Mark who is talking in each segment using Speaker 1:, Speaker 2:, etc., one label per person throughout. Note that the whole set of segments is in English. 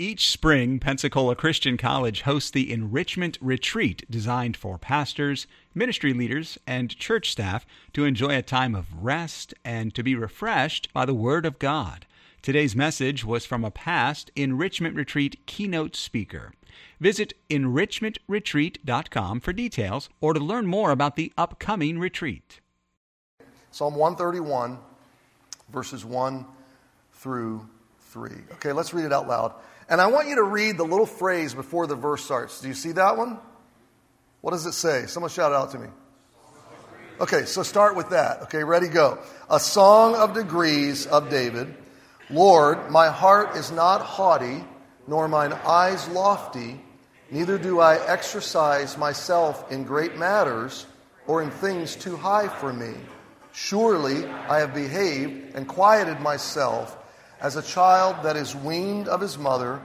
Speaker 1: Each spring, Pensacola Christian College hosts the Enrichment Retreat designed for pastors, ministry leaders, and church staff to enjoy a time of rest and to be refreshed by the Word of God. Today's message was from a past Enrichment Retreat keynote speaker. Visit enrichmentretreat.com for details or to learn more about the upcoming retreat.
Speaker 2: Psalm 131, verses 1 through 3. Okay, let's read it out loud. And I want you to read the little phrase before the verse starts. Do you see that one? What does it say? Someone shout it out to me. Okay, so start with that. Okay, ready, go. A song of degrees of David. Lord, my heart is not haughty, nor mine eyes lofty, neither do I exercise myself in great matters or in things too high for me. Surely I have behaved and quieted myself as a child that is weaned of his mother,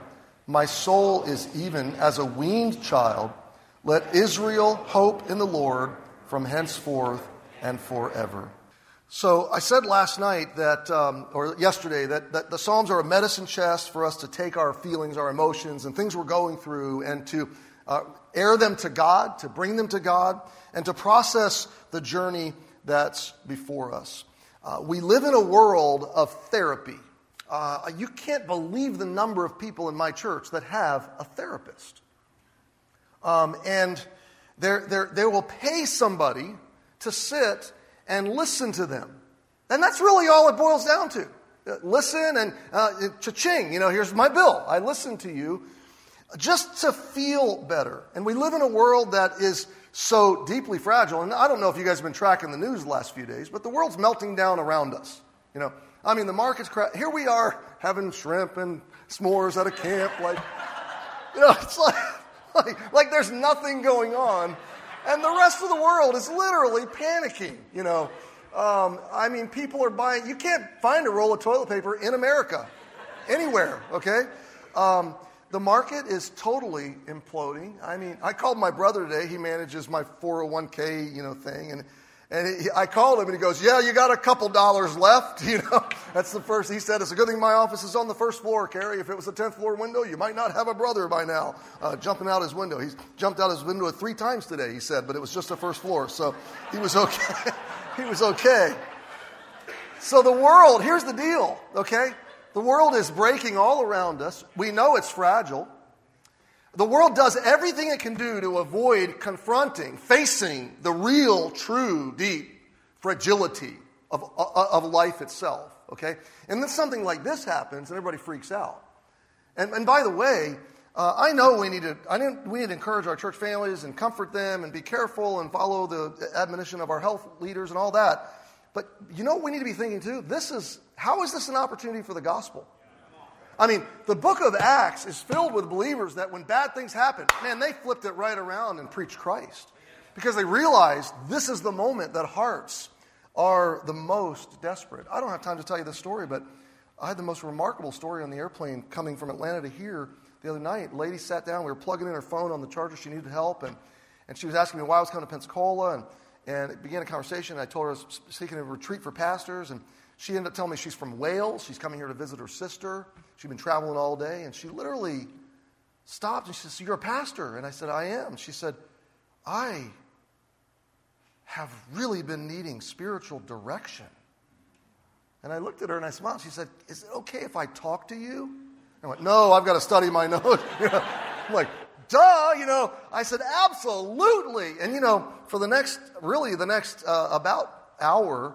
Speaker 2: my soul is even as a weaned child. Let Israel hope in the Lord from henceforth and forever. So I said last night that, um, or yesterday, that, that the Psalms are a medicine chest for us to take our feelings, our emotions, and things we're going through and to uh, air them to God, to bring them to God, and to process the journey that's before us. Uh, we live in a world of therapy. Uh, you can't believe the number of people in my church that have a therapist. Um, and they're, they're, they will pay somebody to sit and listen to them. And that's really all it boils down to. Uh, listen and uh, cha-ching, you know, here's my bill. I listen to you just to feel better. And we live in a world that is so deeply fragile. And I don't know if you guys have been tracking the news the last few days, but the world's melting down around us. You know, I mean, the market's cra- here we are having shrimp and s'mores at a camp, like, you know, it's like, like, like there's nothing going on, and the rest of the world is literally panicking. You know, um, I mean, people are buying. You can't find a roll of toilet paper in America, anywhere. Okay. Um, the market is totally imploding. I mean, I called my brother today. He manages my 401k, you know, thing, and and he, I called him and he goes, Yeah, you got a couple dollars left. You know, that's the first. He said, It's a good thing my office is on the first floor, Carrie. If it was a 10th floor window, you might not have a brother by now uh, jumping out his window. He's jumped out his window three times today, he said, but it was just the first floor. So he was okay. he was okay. So the world, here's the deal, okay? The world is breaking all around us. We know it's fragile. The world does everything it can do to avoid confronting, facing the real, true, deep fragility of, of life itself. Okay? And then something like this happens and everybody freaks out. And, and by the way, uh, I know we need, to, I we need to encourage our church families and comfort them and be careful and follow the admonition of our health leaders and all that. But you know what we need to be thinking too? This is, how is this an opportunity for the gospel? I mean, the book of Acts is filled with believers that when bad things happen, man, they flipped it right around and preached Christ. Because they realized this is the moment that hearts are the most desperate. I don't have time to tell you this story, but I had the most remarkable story on the airplane coming from Atlanta to here the other night. A lady sat down, we were plugging in her phone on the charger, she needed help, and, and she was asking me why I was coming to Pensacola, and, and it began a conversation. I told her I was seeking a retreat for pastors, and she ended up telling me she's from Wales. She's coming here to visit her sister. She'd been traveling all day, and she literally stopped and she said, so You're a pastor? And I said, I am. She said, I have really been needing spiritual direction. And I looked at her and I smiled. She said, Is it okay if I talk to you? I went, No, I've got to study my notes. I'm like, duh, you know. I said, absolutely. And, you know, for the next, really, the next uh, about hour,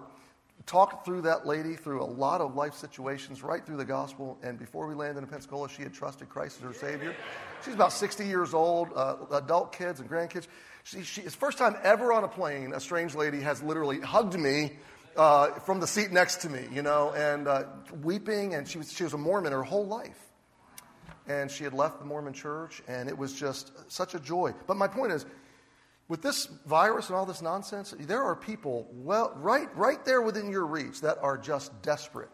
Speaker 2: talked through that lady through a lot of life situations, right through the gospel. And before we landed in Pensacola, she had trusted Christ as her Savior. She's about 60 years old, uh, adult kids and grandkids. She, she, first time ever on a plane, a strange lady has literally hugged me uh, from the seat next to me, you know, and uh, weeping. And she was, she was a Mormon her whole life. And she had left the Mormon church, and it was just such a joy. But my point is, with this virus and all this nonsense, there are people well, right, right there within your reach that are just desperate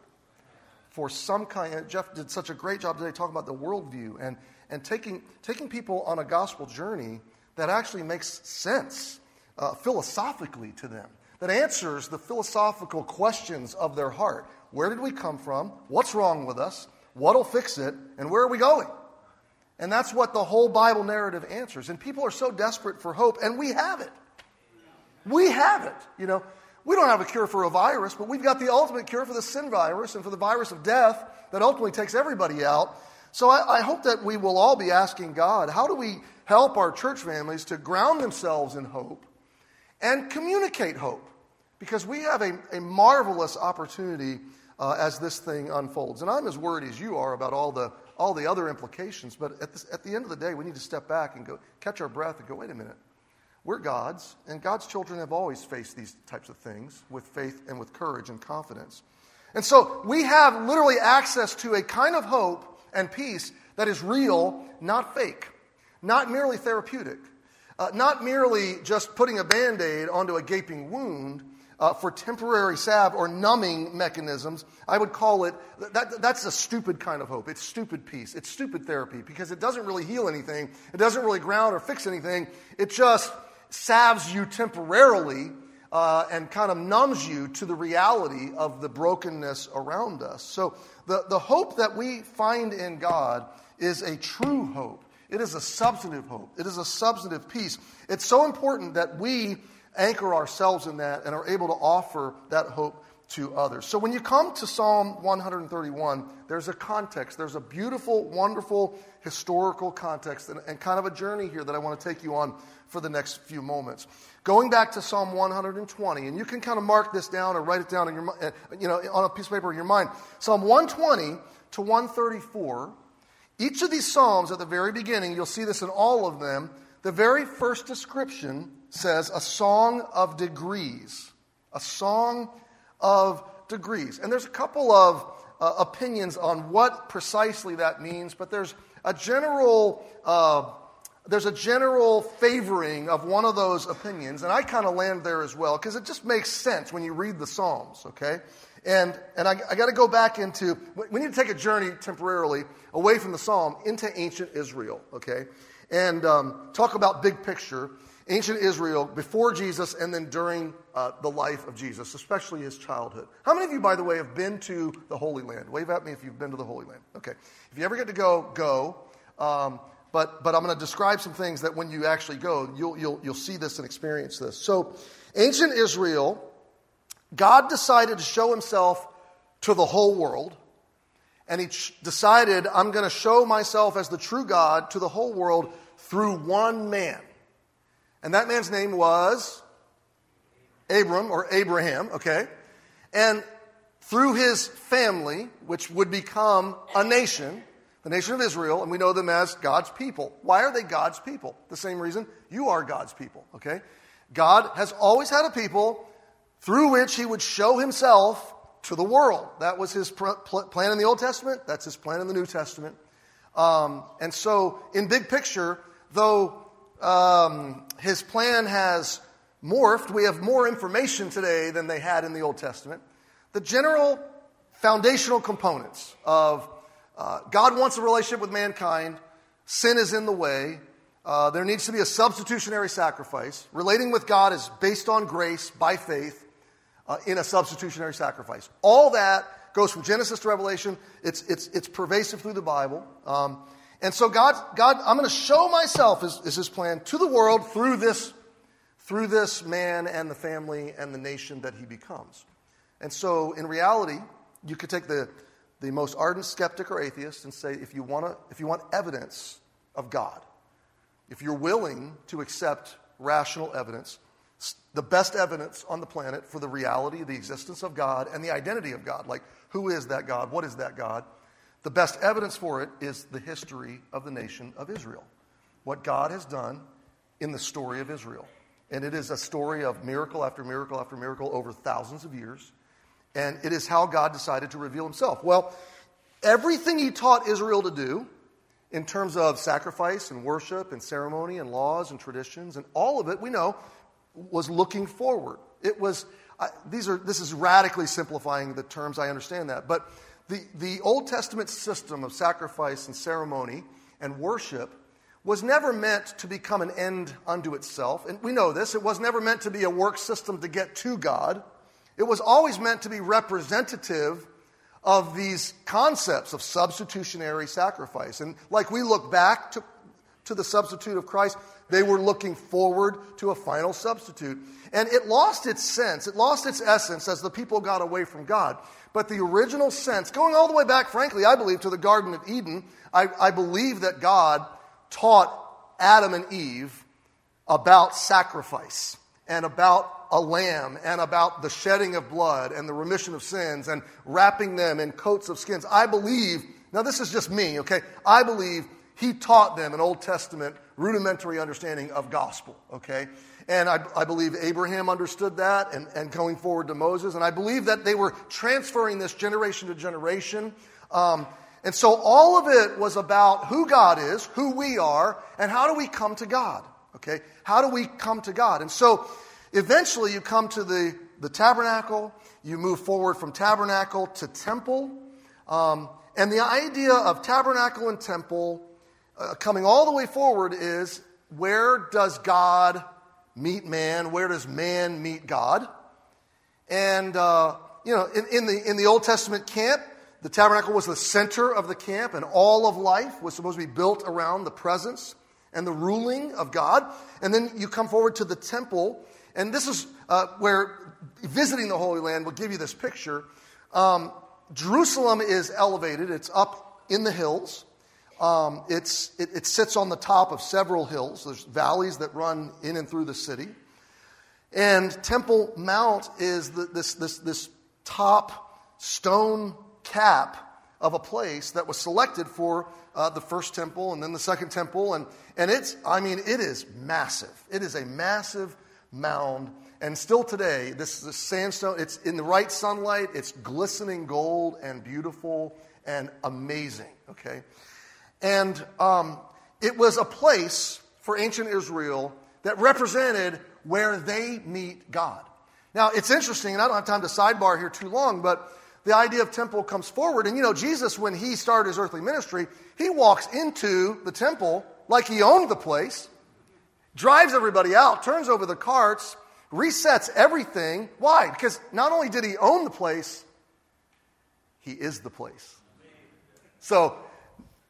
Speaker 2: for some kind. Jeff did such a great job today talking about the worldview and, and taking, taking people on a gospel journey that actually makes sense uh, philosophically to them, that answers the philosophical questions of their heart. Where did we come from? What's wrong with us? What'll fix it? And where are we going? And that's what the whole Bible narrative answers. And people are so desperate for hope, and we have it. We have it. You know, we don't have a cure for a virus, but we've got the ultimate cure for the sin virus and for the virus of death that ultimately takes everybody out. So I, I hope that we will all be asking God, how do we help our church families to ground themselves in hope and communicate hope? Because we have a, a marvelous opportunity uh, as this thing unfolds. And I'm as worried as you are about all the, all the other implications, but at, this, at the end of the day, we need to step back and go catch our breath and go, wait a minute. We're God's, and God's children have always faced these types of things with faith and with courage and confidence. And so we have literally access to a kind of hope and peace that is real, not fake, not merely therapeutic, uh, not merely just putting a band aid onto a gaping wound, uh, for temporary salve or numbing mechanisms, I would call it that, that's a stupid kind of hope. It's stupid peace. It's stupid therapy because it doesn't really heal anything. It doesn't really ground or fix anything. It just salves you temporarily uh, and kind of numbs you to the reality of the brokenness around us. So the, the hope that we find in God is a true hope. It is a substantive hope. It is a substantive peace. It's so important that we anchor ourselves in that and are able to offer that hope to others. So when you come to Psalm 131, there's a context. There's a beautiful, wonderful historical context and, and, kind of a journey here that I want to take you on for the next few moments. Going back to Psalm 120, and you can kind of mark this down or write it down in your, you know, on a piece of paper in your mind. Psalm 120 to 134, each of these Psalms at the very beginning, you'll see this in all of them, the very first description says a song of degrees. A song of degrees. And there's a couple of uh, opinions on what precisely that means, but there's a general. Uh, there's a general favoring of one of those opinions, and I kind of land there as well because it just makes sense when you read the Psalms, okay? And, and I, I got to go back into, we need to take a journey temporarily away from the Psalm into ancient Israel, okay? And um, talk about big picture ancient Israel before Jesus and then during uh, the life of Jesus, especially his childhood. How many of you, by the way, have been to the Holy Land? Wave at me if you've been to the Holy Land. Okay. If you ever get to go, go. Um, but, but I'm going to describe some things that when you actually go, you'll, you'll, you'll see this and experience this. So, ancient Israel, God decided to show himself to the whole world. And he ch- decided, I'm going to show myself as the true God to the whole world through one man. And that man's name was Abram or Abraham, okay? And through his family, which would become a nation, the nation of Israel, and we know them as God's people. Why are they God's people? The same reason you are God's people, okay? God has always had a people through which he would show himself to the world. That was his plan in the Old Testament, that's his plan in the New Testament. Um, and so, in big picture, though um, his plan has morphed. We have more information today than they had in the Old Testament. The general foundational components of uh, God wants a relationship with mankind, sin is in the way, uh, there needs to be a substitutionary sacrifice. Relating with God is based on grace by faith uh, in a substitutionary sacrifice. All that goes from Genesis to Revelation. It's, it's, it's pervasive through the Bible. Um, and so God, God, I'm going to show myself is, is his plan to the world through this, through this man and the family and the nation that he becomes. And so in reality, you could take the, the most ardent skeptic or atheist and say, if you, wanna, if you want evidence of God, if you're willing to accept rational evidence, the best evidence on the planet for the reality, the existence of God, and the identity of God, like who is that God? What is that God? The best evidence for it is the history of the nation of Israel, what God has done in the story of Israel. And it is a story of miracle after miracle after miracle over thousands of years. And it is how God decided to reveal himself. Well, everything he taught Israel to do in terms of sacrifice and worship and ceremony and laws and traditions and all of it, we know, was looking forward. It was, uh, these are, this is radically simplifying the terms, I understand that. But the, the Old Testament system of sacrifice and ceremony and worship was never meant to become an end unto itself. And we know this. It was never meant to be a work system to get to God. It was always meant to be representative of these concepts of substitutionary sacrifice. And like we look back to, to the substitute of Christ, they were looking forward to a final substitute. And it lost its sense, it lost its essence as the people got away from God. But the original sense, going all the way back, frankly, I believe, to the Garden of Eden, I, I believe that God taught Adam and Eve about sacrifice and about a lamb and about the shedding of blood and the remission of sins and wrapping them in coats of skins. I believe, now this is just me, okay? I believe he taught them an Old Testament rudimentary understanding of gospel, okay? And I, I, believe Abraham understood that and, and going forward to Moses. And I believe that they were transferring this generation to generation. Um, and so all of it was about who God is, who we are, and how do we come to God, okay? How do we come to God? And so eventually you come to the, the tabernacle, you move forward from tabernacle to temple. Um, and the idea of tabernacle and temple uh, coming all the way forward is where does God meet man? Where does man meet God? And, uh, you know, in, in, the, in the Old Testament camp, the tabernacle was the center of the camp, and all of life was supposed to be built around the presence and the ruling of God. And then you come forward to the temple, and this is uh, where visiting the Holy Land will give you this picture. Um, Jerusalem is elevated, it's up in the hills. Um, it's, it, it, sits on the top of several hills. There's valleys that run in and through the city. And Temple Mount is the, this, this, this top stone cap of a place that was selected for uh, the first temple and then the second temple. And, and it's, I mean, it is massive. It is a massive mound. And still today, this, this sandstone, it's in the right sunlight, it's glistening gold and beautiful and amazing, okay? And um, it was a place for ancient Israel that represented where they meet God. Now, it's interesting, and I don't have time to sidebar here too long, but the idea of temple comes forward. And you know, Jesus, when he started his earthly ministry, he walks into the temple like he owned the place, drives everybody out, turns over the carts, resets everything. Why? Because not only did he own the place, he is the place. So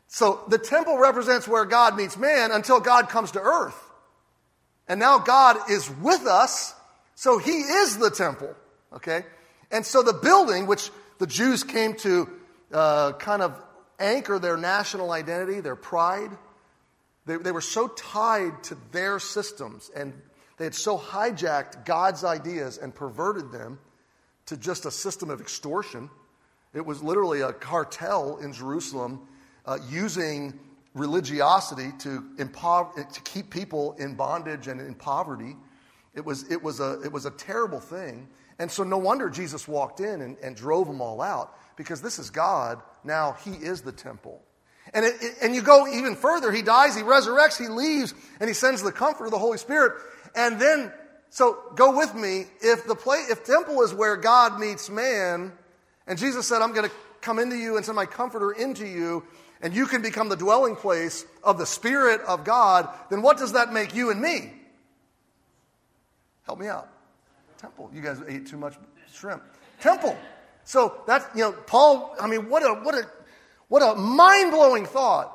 Speaker 2: so the temple represents where God meets man until God comes to earth. And now God is with us, so he is the temple. Okay? And so the building, which the Jews came to uh, kind of anchor their national identity, their pride, they, they were so tied to their systems and they had so hijacked God's ideas and perverted them to just a system of extortion. It was literally a cartel in Jerusalem uh, using religiosity to, impover- to keep people in bondage and in poverty. It was, it, was a, it was a terrible thing. And so, no wonder Jesus walked in and, and drove them all out because this is God. Now, He is the temple. And, it, it, and you go even further. He dies, He resurrects, He leaves, and He sends the comfort of the Holy Spirit. And then, so go with me. If the play, if temple is where God meets man, and Jesus said, I'm going to come into you and send my comforter into you, and you can become the dwelling place of the Spirit of God, then what does that make you and me? Help me out. Temple. You guys ate too much shrimp. Temple. So that's, you know, Paul, I mean, what a, what a, what a mind blowing thought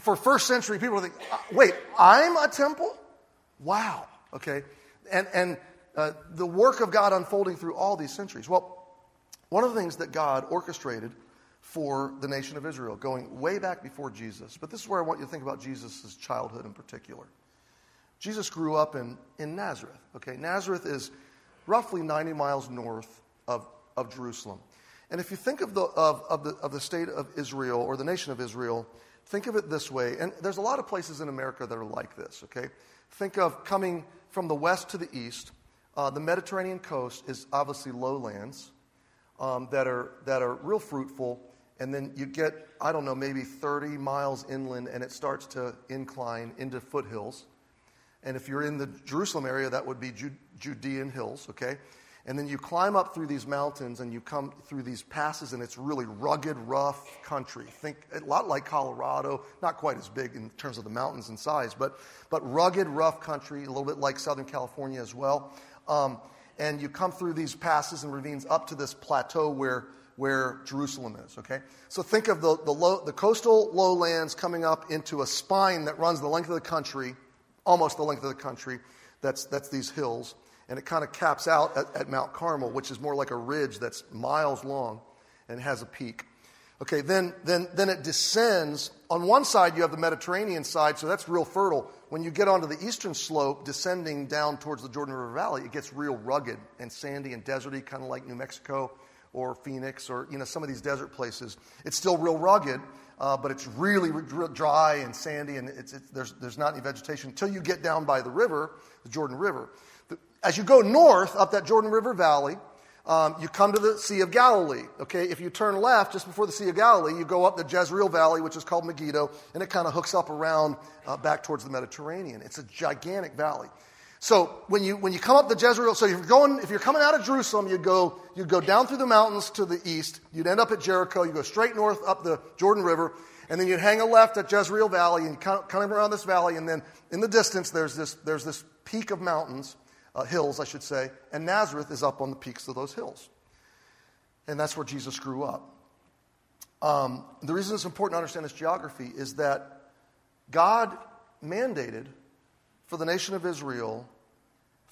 Speaker 2: for first century people to think, uh, wait, I'm a temple? Wow. Okay. And, and uh, the work of God unfolding through all these centuries. Well, one of the things that God orchestrated for the nation of Israel, going way back before Jesus. But this is where I want you to think about Jesus' childhood in particular. Jesus grew up in, in Nazareth. Okay, Nazareth is roughly 90 miles north of, of Jerusalem. And if you think of the, of, of, the, of the state of Israel or the nation of Israel, think of it this way. And there's a lot of places in America that are like this, okay? Think of coming from the west to the east. Uh, the Mediterranean coast is obviously lowlands um, that, are, that are real fruitful and then you get, I don't know, maybe 30 miles inland, and it starts to incline into foothills. And if you're in the Jerusalem area, that would be Judean hills, okay? And then you climb up through these mountains and you come through these passes, and it's really rugged, rough country. Think a lot like Colorado, not quite as big in terms of the mountains and size, but, but rugged, rough country, a little bit like Southern California as well. Um, and you come through these passes and ravines up to this plateau where where Jerusalem is, okay? So think of the, the, low, the coastal lowlands coming up into a spine that runs the length of the country, almost the length of the country. That's, that's these hills. And it kind of caps out at, at Mount Carmel, which is more like a ridge that's miles long and has a peak. Okay, then, then, then it descends. On one side, you have the Mediterranean side, so that's real fertile. When you get onto the eastern slope, descending down towards the Jordan River Valley, it gets real rugged and sandy and deserty, kind of like New Mexico or Phoenix or you know some of these desert places. It's still real rugged, uh, but it's really dry and sandy, and it's, it's, there's, there's not any vegetation until you get down by the river, the Jordan River. As you go north up that Jordan River Valley, um, you come to the Sea of Galilee. Okay, if you turn left just before the Sea of Galilee, you go up the Jezreel Valley, which is called Megiddo, and it kind of hooks up around uh, back towards the Mediterranean. It's a gigantic valley. So when you, when you come up the Jezreel, so you're going, if you're coming out of Jerusalem, you'd go, you'd go down through the mountains to the east. You'd end up at Jericho. You go straight north up the Jordan River, and then you'd hang a left at Jezreel Valley, and come around this valley, and then in the distance there's this, there's this peak of mountains, uh, hills, I should say, and Nazareth is up on the peaks of those hills, and that's where Jesus grew up. Um, the reason it's important to understand this geography is that God mandated for the nation of Israel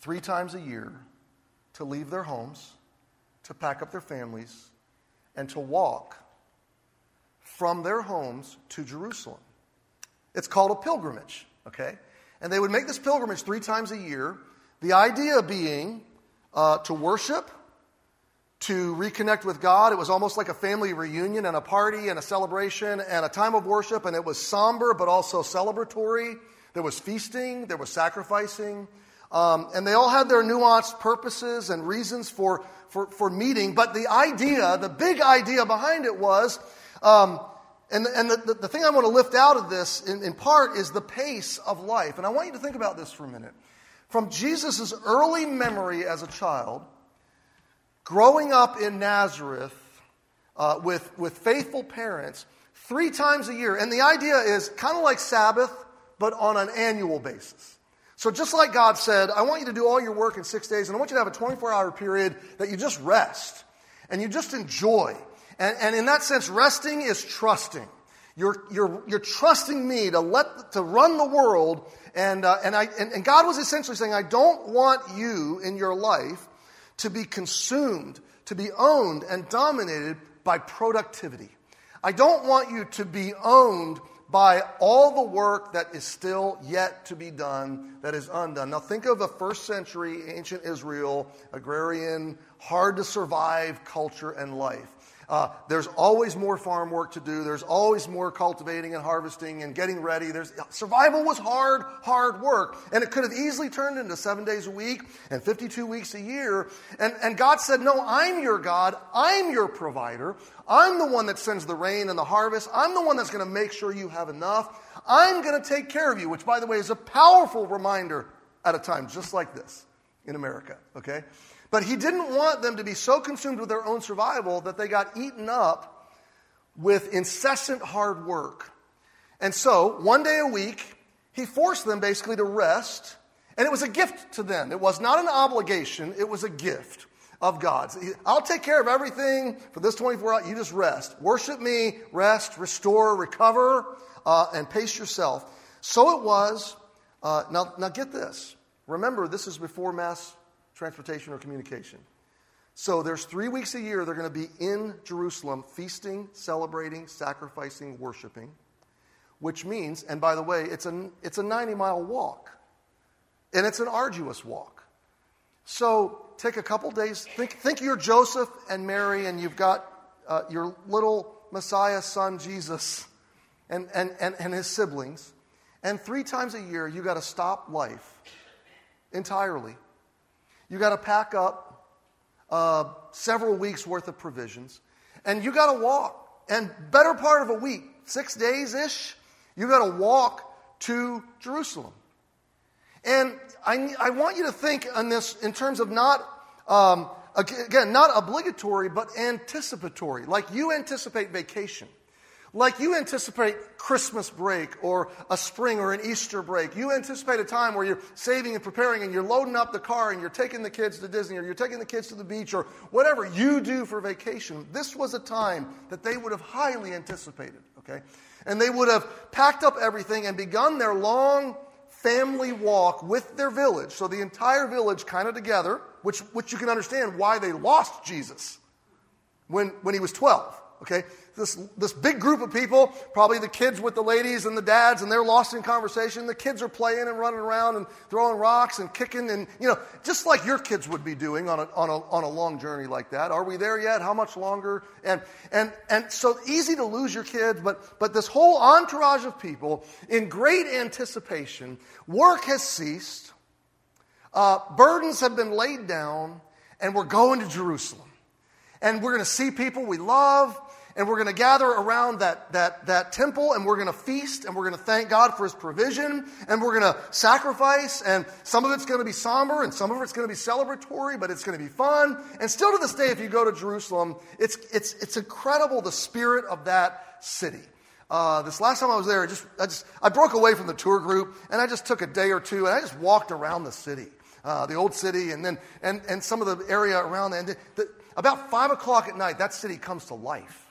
Speaker 2: three times a year to leave their homes, to pack up their families, and to walk from their homes to Jerusalem. It's called a pilgrimage, okay? And they would make this pilgrimage three times a year. The idea being uh, to worship, to reconnect with God. It was almost like a family reunion and a party and a celebration and a time of worship, and it was somber but also celebratory. There was feasting, there was sacrificing, um, and they all had their nuanced purposes and reasons for, for, for meeting. But the idea, the big idea behind it was, um, and, and the, the, the, thing I want to lift out of this in, in part is the pace of life. And I want you to think about this for a minute. From Jesus' early memory as a child, growing up in Nazareth uh, with, with faithful parents, three times a year. And the idea is kind of like Sabbath, but on an annual basis. So just like God said, I want you to do all your work in six days, and I want you to have a 24 hour period that you just rest and you just enjoy. And, and in that sense, resting is trusting. You're, you're, you're trusting me to let to run the world, and, uh, and, I, and, and God was essentially saying, I don't want you in your life to be consumed, to be owned and dominated by productivity. I don't want you to be owned by all the work that is still yet to be done, that is undone. Now, think of a first century ancient Israel, agrarian, hard to survive culture and life. Uh, there's always more farm work to do. There's always more cultivating and harvesting and getting ready. There's, survival was hard, hard work. And it could have easily turned into seven days a week and 52 weeks a year. And, and God said, No, I'm your God. I'm your provider. I'm the one that sends the rain and the harvest. I'm the one that's going to make sure you have enough. I'm going to take care of you, which, by the way, is a powerful reminder at a time just like this in America, okay? But he didn't want them to be so consumed with their own survival that they got eaten up with incessant hard work. And so, one day a week, he forced them basically to rest, and it was a gift to them. It was not an obligation, it was a gift of God. I'll take care of everything for this 24 hours. You just rest. Worship me, rest, restore, recover, uh, and pace yourself. So it was. Uh, now, now, get this. Remember, this is before mass transportation or communication. So there's three weeks a year they're going to be in Jerusalem feasting, celebrating, sacrificing, worshiping, which means, and by the way, it's a, it's a 90 mile walk, and it's an arduous walk. So take a couple days. Think, think you're Joseph and Mary, and you've got uh, your little Messiah son, Jesus, and, and, and, and his siblings. And three times a year, you've got to stop life entirely you got to pack up uh, several weeks worth of provisions, and you got to walk. And better part of a week, six days ish, you got to walk to Jerusalem. And I, I want you to think on this in terms of not, um, again, not obligatory, but anticipatory. Like you anticipate vacation. Like you anticipate Christmas break or a spring or an Easter break. You anticipate a time where you're saving and preparing and you're loading up the car and you're taking the kids to Disney or you're taking the kids to the beach or whatever you do for vacation. This was a time that they would have highly anticipated, okay? And they would have packed up everything and begun their long family walk with their village. So the entire village kind of together, which, which you can understand why they lost Jesus when, when he was 12, okay? this, this big group of people, probably the kids with the ladies and the dads, and they're lost in conversation. The kids are playing and running around and throwing rocks and kicking, and, you know, just like your kids would be doing on a, on a, on a long journey like that. Are we there yet? How much longer? And, and, and so easy to lose your kids, but, but this whole entourage of people in great anticipation, work has ceased, uh, burdens have been laid down, and we're going to Jerusalem. And we're going to see people we love and we're going to gather around that, that, that temple and we're going to feast and we're going to thank God for his provision and we're going to sacrifice and some of it's going to be somber and some of it's going to be celebratory, but it's going to be fun. And still to this day, if you go to Jerusalem, it's, it's, it's incredible the spirit of that city. Uh, this last time I was there, I just, I just I broke away from the tour group and I just took a day or two and I just walked around the city, uh, the old city, and then and, and some of the area around. And the, the, about five o'clock at night, that city comes to life.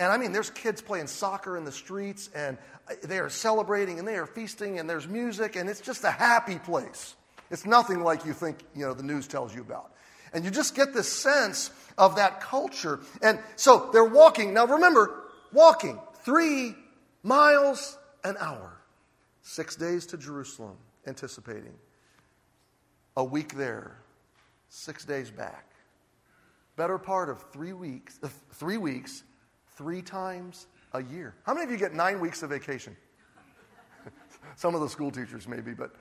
Speaker 2: And I mean, there's kids playing soccer in the streets, and they are celebrating, and they are feasting, and there's music, and it's just a happy place. It's nothing like you think, you know, the news tells you about. And you just get this sense of that culture. And so they're walking. Now remember, walking three miles an hour, six days to Jerusalem, anticipating. A week there, six days back. Better part of three weeks, uh, three weeks three times a year. How many of you get nine weeks of vacation? Some of the school teachers, maybe, but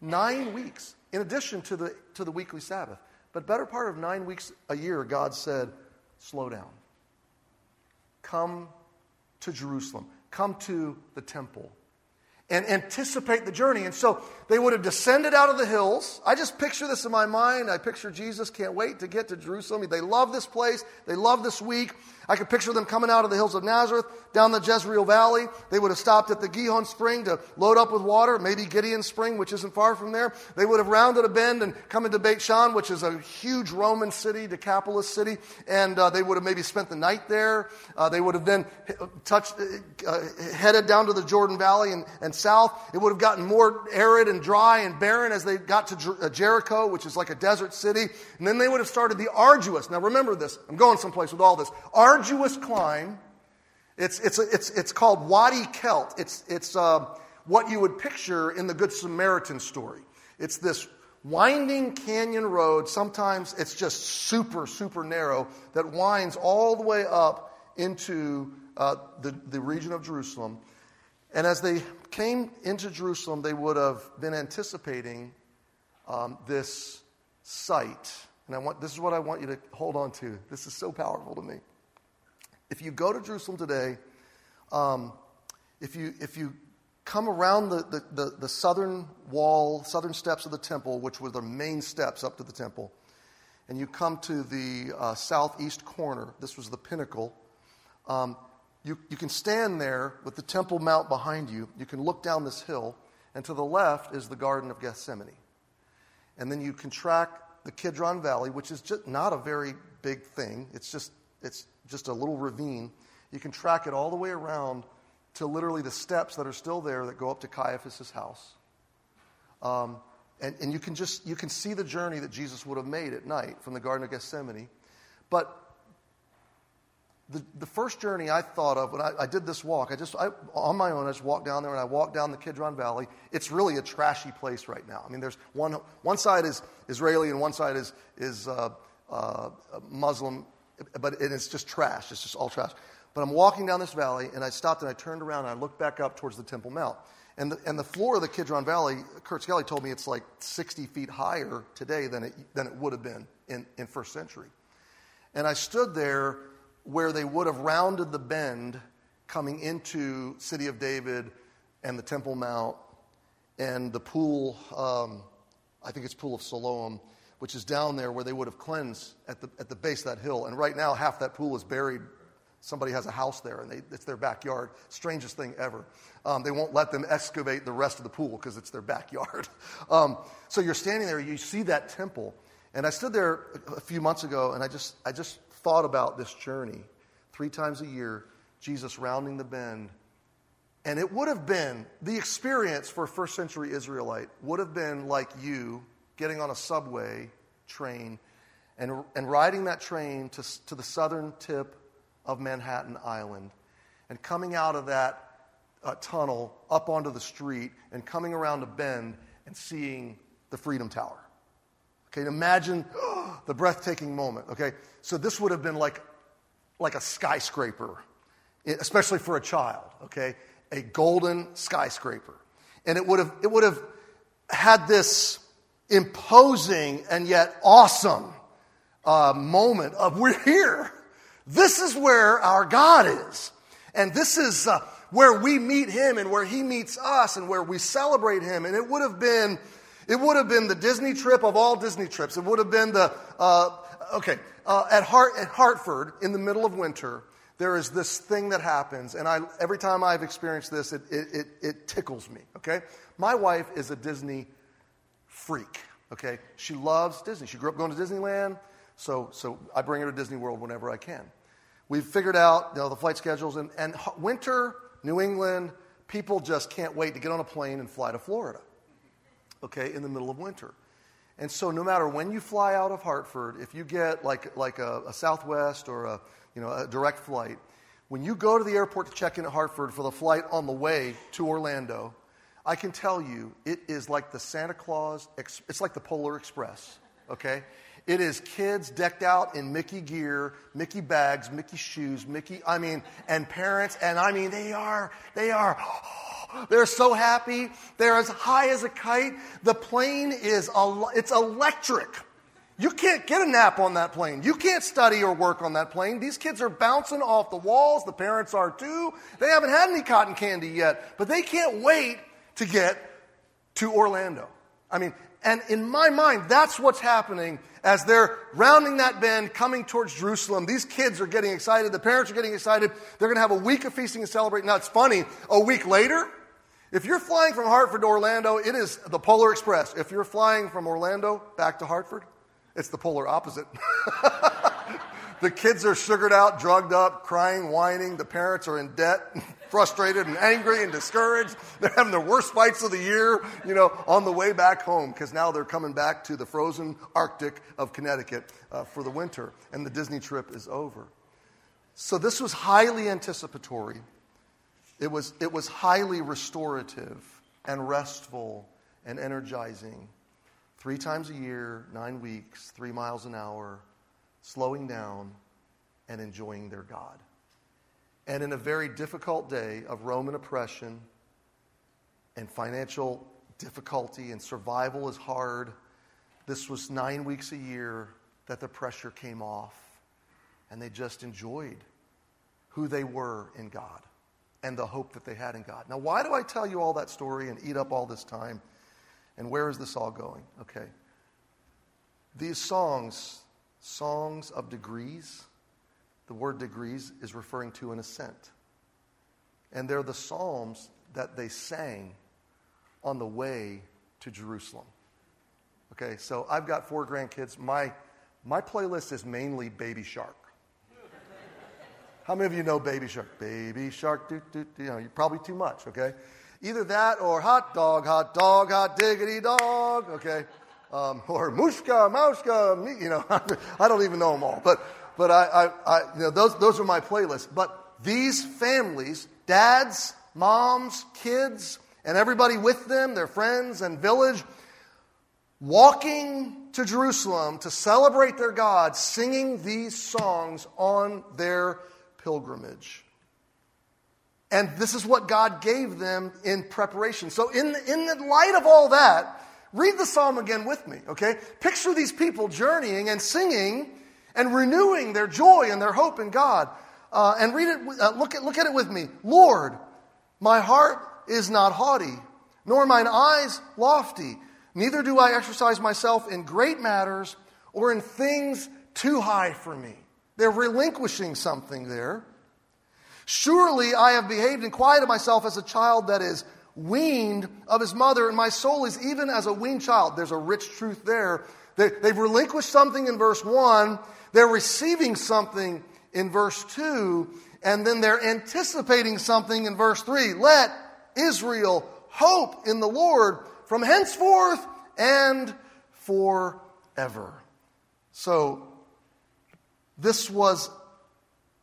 Speaker 2: nine weeks in addition to the, to the weekly Sabbath. But better part of nine weeks a year, God said, slow down. Come to Jerusalem. Come to the temple and anticipate the journey. And so they would have descended out of the hills. I just picture this in my mind. I picture Jesus can't wait to get to Jerusalem. They love this place, they love this week. I could picture them coming out of the hills of Nazareth, down the Jezreel Valley. They would have stopped at the Gihon Spring to load up with water, maybe Gideon Spring, which isn't far from there. They would have rounded a bend and come into Beit Shan, which is a huge Roman city, Decapolis city, and uh, they would have maybe spent the night there. Uh, they would have then touched, uh, headed down to the Jordan Valley and, and south. It would have gotten more arid and dry and barren as they got to uh, Jericho, which is like a desert city. And then they would have started the arduous, now remember this, I'm going someplace with all this arduous climb. It's, it's, it's, it's called Wadi Kelt. It's, it's uh, what you would picture in the Good Samaritan story. It's this winding canyon road. Sometimes it's just super, super narrow that winds all the way up into uh, the, the region of Jerusalem. And as they came into Jerusalem, they would have been anticipating um, this sight. And I want, this is what I want you to hold on to. This is so powerful to me. If you go to Jerusalem today, um, if, you, if you come around the, the, the, the, southern wall, southern steps of the temple, which were the main steps up to the temple, and you come to the uh, southeast corner, this was the pinnacle, um, you, you can stand there with the Temple Mount behind you. You can look down this hill, and to the left is the Garden of Gethsemane. And then you can track the Kidron Valley, which is just not a very big thing. It's just it's just a little ravine. You can track it all the way around to literally the steps that are still there that go up to Caiaphas' house. Um, and, and you can just you can see the journey that Jesus would have made at night from the Garden of Gethsemane. But the, the first journey I thought of when I, I did this walk, I just I, on my own, I just walked down there and I walked down the Kidron Valley. It's really a trashy place right now. I mean, there's one one side is Israeli and one side is is uh, uh, Muslim but it's just trash. It's just all trash. But I'm walking down this valley, and I stopped and I turned around and I looked back up towards the Temple Mount. And the, and the floor of the Kidron Valley, Kurt Skelly told me it's like 60 feet higher today than it, than it would have been in, in first century. And I stood there where they would have rounded the bend coming into City of David and the Temple Mount and the pool, um, I think it's Pool of Siloam which is down there where they would have cleansed at the, at the base of that hill. And right now, half that pool is buried Somebody has a house there and they, it's their backyard. Strangest thing ever. Um, they won't let them excavate the rest of the pool because it's their backyard. Um, so you're standing there, you see that temple. And I stood there a few months ago and I just, I just thought about this journey. Three times a year, Jesus rounding the bend. And it would have been, the experience for a first century Israelite would have been like you getting on a subway train and, and riding that train to, to the southern tip of Manhattan Island and coming out of that uh, tunnel up onto the street and coming around a bend and seeing the Freedom Tower. Okay, imagine oh, the breathtaking moment. Okay, so this would have been like, like a skyscraper, especially for a child. Okay, a golden skyscraper, and it would have it would have had this imposing and yet awesome uh, moment of we're here. This is where our God is. And this is uh, where we meet Him and where He meets us and where we celebrate Him. And it would have been, it would have been the Disney trip of all Disney trips. It would have been the, uh, okay, uh, at, Hart, at Hartford in the middle of winter, there is this thing that happens. And I, every time I've experienced this, it, it, it, it tickles me, okay? My wife is a Disney freak, okay? She loves Disney. She grew up going to Disneyland. So, so I bring her to Disney World whenever I can. We've figured out you know, the flight schedules, and, and winter, New England, people just can't wait to get on a plane and fly to Florida, okay, in the middle of winter. And so, no matter when you fly out of Hartford, if you get like, like a, a Southwest or a, you know, a direct flight, when you go to the airport to check in at Hartford for the flight on the way to Orlando, I can tell you it is like the Santa Claus, it's like the Polar Express, okay? It is kids decked out in Mickey gear, Mickey bags, Mickey shoes, Mickey, I mean, and parents, and I mean, they are, they are, they're so happy. They're as high as a kite. The plane is, it's electric. You can't get a nap on that plane. You can't study or work on that plane. These kids are bouncing off the walls. The parents are too. They haven't had any cotton candy yet, but they can't wait to get to Orlando. I mean, and in my mind, that's what's happening as they're rounding that bend, coming towards Jerusalem. These kids are getting excited. The parents are getting excited. They're going to have a week of feasting and celebrating. Now, it's funny. A week later, if you're flying from Hartford to Orlando, it is the Polar Express. If you're flying from Orlando back to Hartford, it's the polar opposite. the kids are sugared out, drugged up, crying, whining. The parents are in debt. frustrated and angry and discouraged. They're having their worst fights of the year, you know, on the way back home because now they're coming back to the frozen Arctic of Connecticut uh, for the winter, and the Disney trip is over. So this was highly anticipatory. It was, it was highly restorative and restful and energizing. Three times a year, nine weeks, three miles an hour, slowing down and enjoying their God. And in a very difficult day of Roman oppression and financial difficulty and survival is hard, this was nine weeks a year that the pressure came off. And they just enjoyed who they were in God and the hope that they had in God. Now, why do I tell you all that story and eat up all this time? And where is this all going? Okay. These songs, songs of degrees, the word degrees is referring to an ascent. And they're the psalms that they sang on the way to Jerusalem. Okay, so I've got four grandkids. My, my playlist is mainly Baby Shark. How many of you know Baby Shark? Baby Shark, do, do, do, you know, probably too much, okay? Either that or hot dog, hot dog, hot diggity dog, okay? Um, or mushka, maushka, you know, I don't even know them all. But but I, I, I, you know, those, those are my playlists. But these families, dads, moms, kids, and everybody with them, their friends and village, walking to Jerusalem to celebrate their God, singing these songs on their pilgrimage. And this is what God gave them in preparation. So, in the, in the light of all that, read the psalm again with me, okay? Picture these people journeying and singing and renewing their joy and their hope in God. Uh, and read it, uh, look, at, look at it with me. Lord, my heart is not haughty, nor mine eyes lofty. Neither do I exercise myself in great matters or in things too high for me. They're relinquishing something there. Surely I have behaved and quieted myself as a child that is weaned of his mother, and my soul is even as a weaned child. There's a rich truth there. They, they've relinquished something in verse 1, they're receiving something in verse 2, and then they're anticipating something in verse 3. Let Israel hope in the Lord from henceforth and forever. So, this was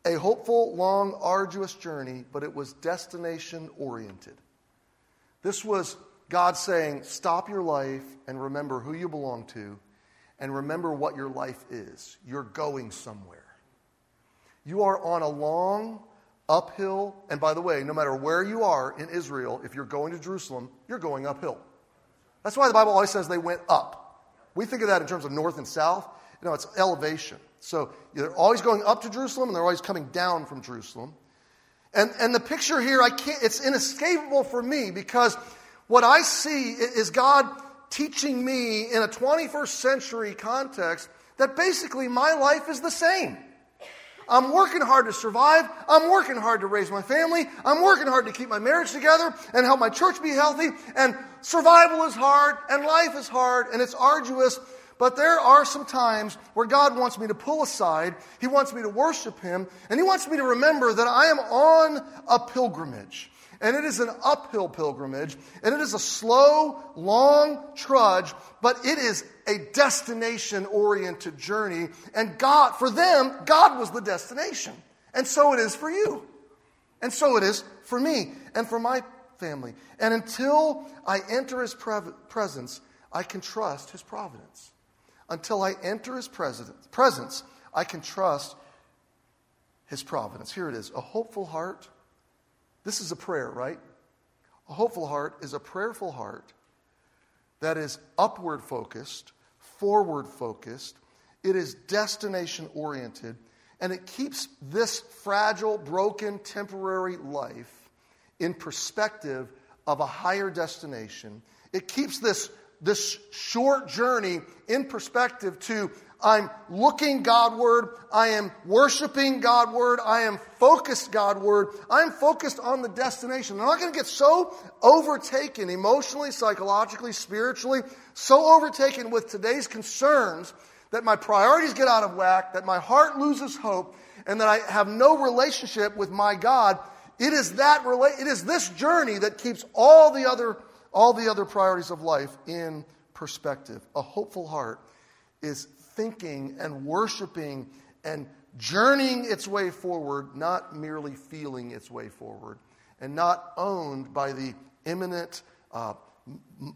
Speaker 2: a hopeful, long, arduous journey, but it was destination oriented. This was God saying, Stop your life and remember who you belong to and remember what your life is. You're going somewhere. You are on a long, uphill, and by the way, no matter where you are in Israel, if you're going to Jerusalem, you're going uphill. That's why the Bible always says they went up. We think of that in terms of north and south. Know, it's elevation. So they're always going up to Jerusalem and they're always coming down from Jerusalem. And, and the picture here, I can't, it's inescapable for me because what I see is God teaching me in a 21st century context that basically my life is the same. I'm working hard to survive. I'm working hard to raise my family. I'm working hard to keep my marriage together and help my church be healthy. And survival is hard and life is hard and it's arduous. But there are some times where God wants me to pull aside. He wants me to worship Him. And He wants me to remember that I am on a pilgrimage. And it is an uphill pilgrimage. And it is a slow, long trudge. But it is a destination oriented journey. And God, for them, God was the destination. And so it is for you. And so it is for me and for my family. And until I enter His presence, I can trust His providence. Until I enter his presence, I can trust his providence. Here it is a hopeful heart. This is a prayer, right? A hopeful heart is a prayerful heart that is upward focused, forward focused, it is destination oriented, and it keeps this fragile, broken, temporary life in perspective of a higher destination. It keeps this this short journey in perspective to I'm looking Godward, I am worshiping Godward, I am focused Godward, I'm focused on the destination. I'm not going to get so overtaken emotionally, psychologically, spiritually, so overtaken with today's concerns that my priorities get out of whack, that my heart loses hope, and that I have no relationship with my God. It is that it is this journey that keeps all the other all the other priorities of life in perspective. A hopeful heart is thinking and worshiping and journeying its way forward, not merely feeling its way forward, and not owned by the imminent, uh,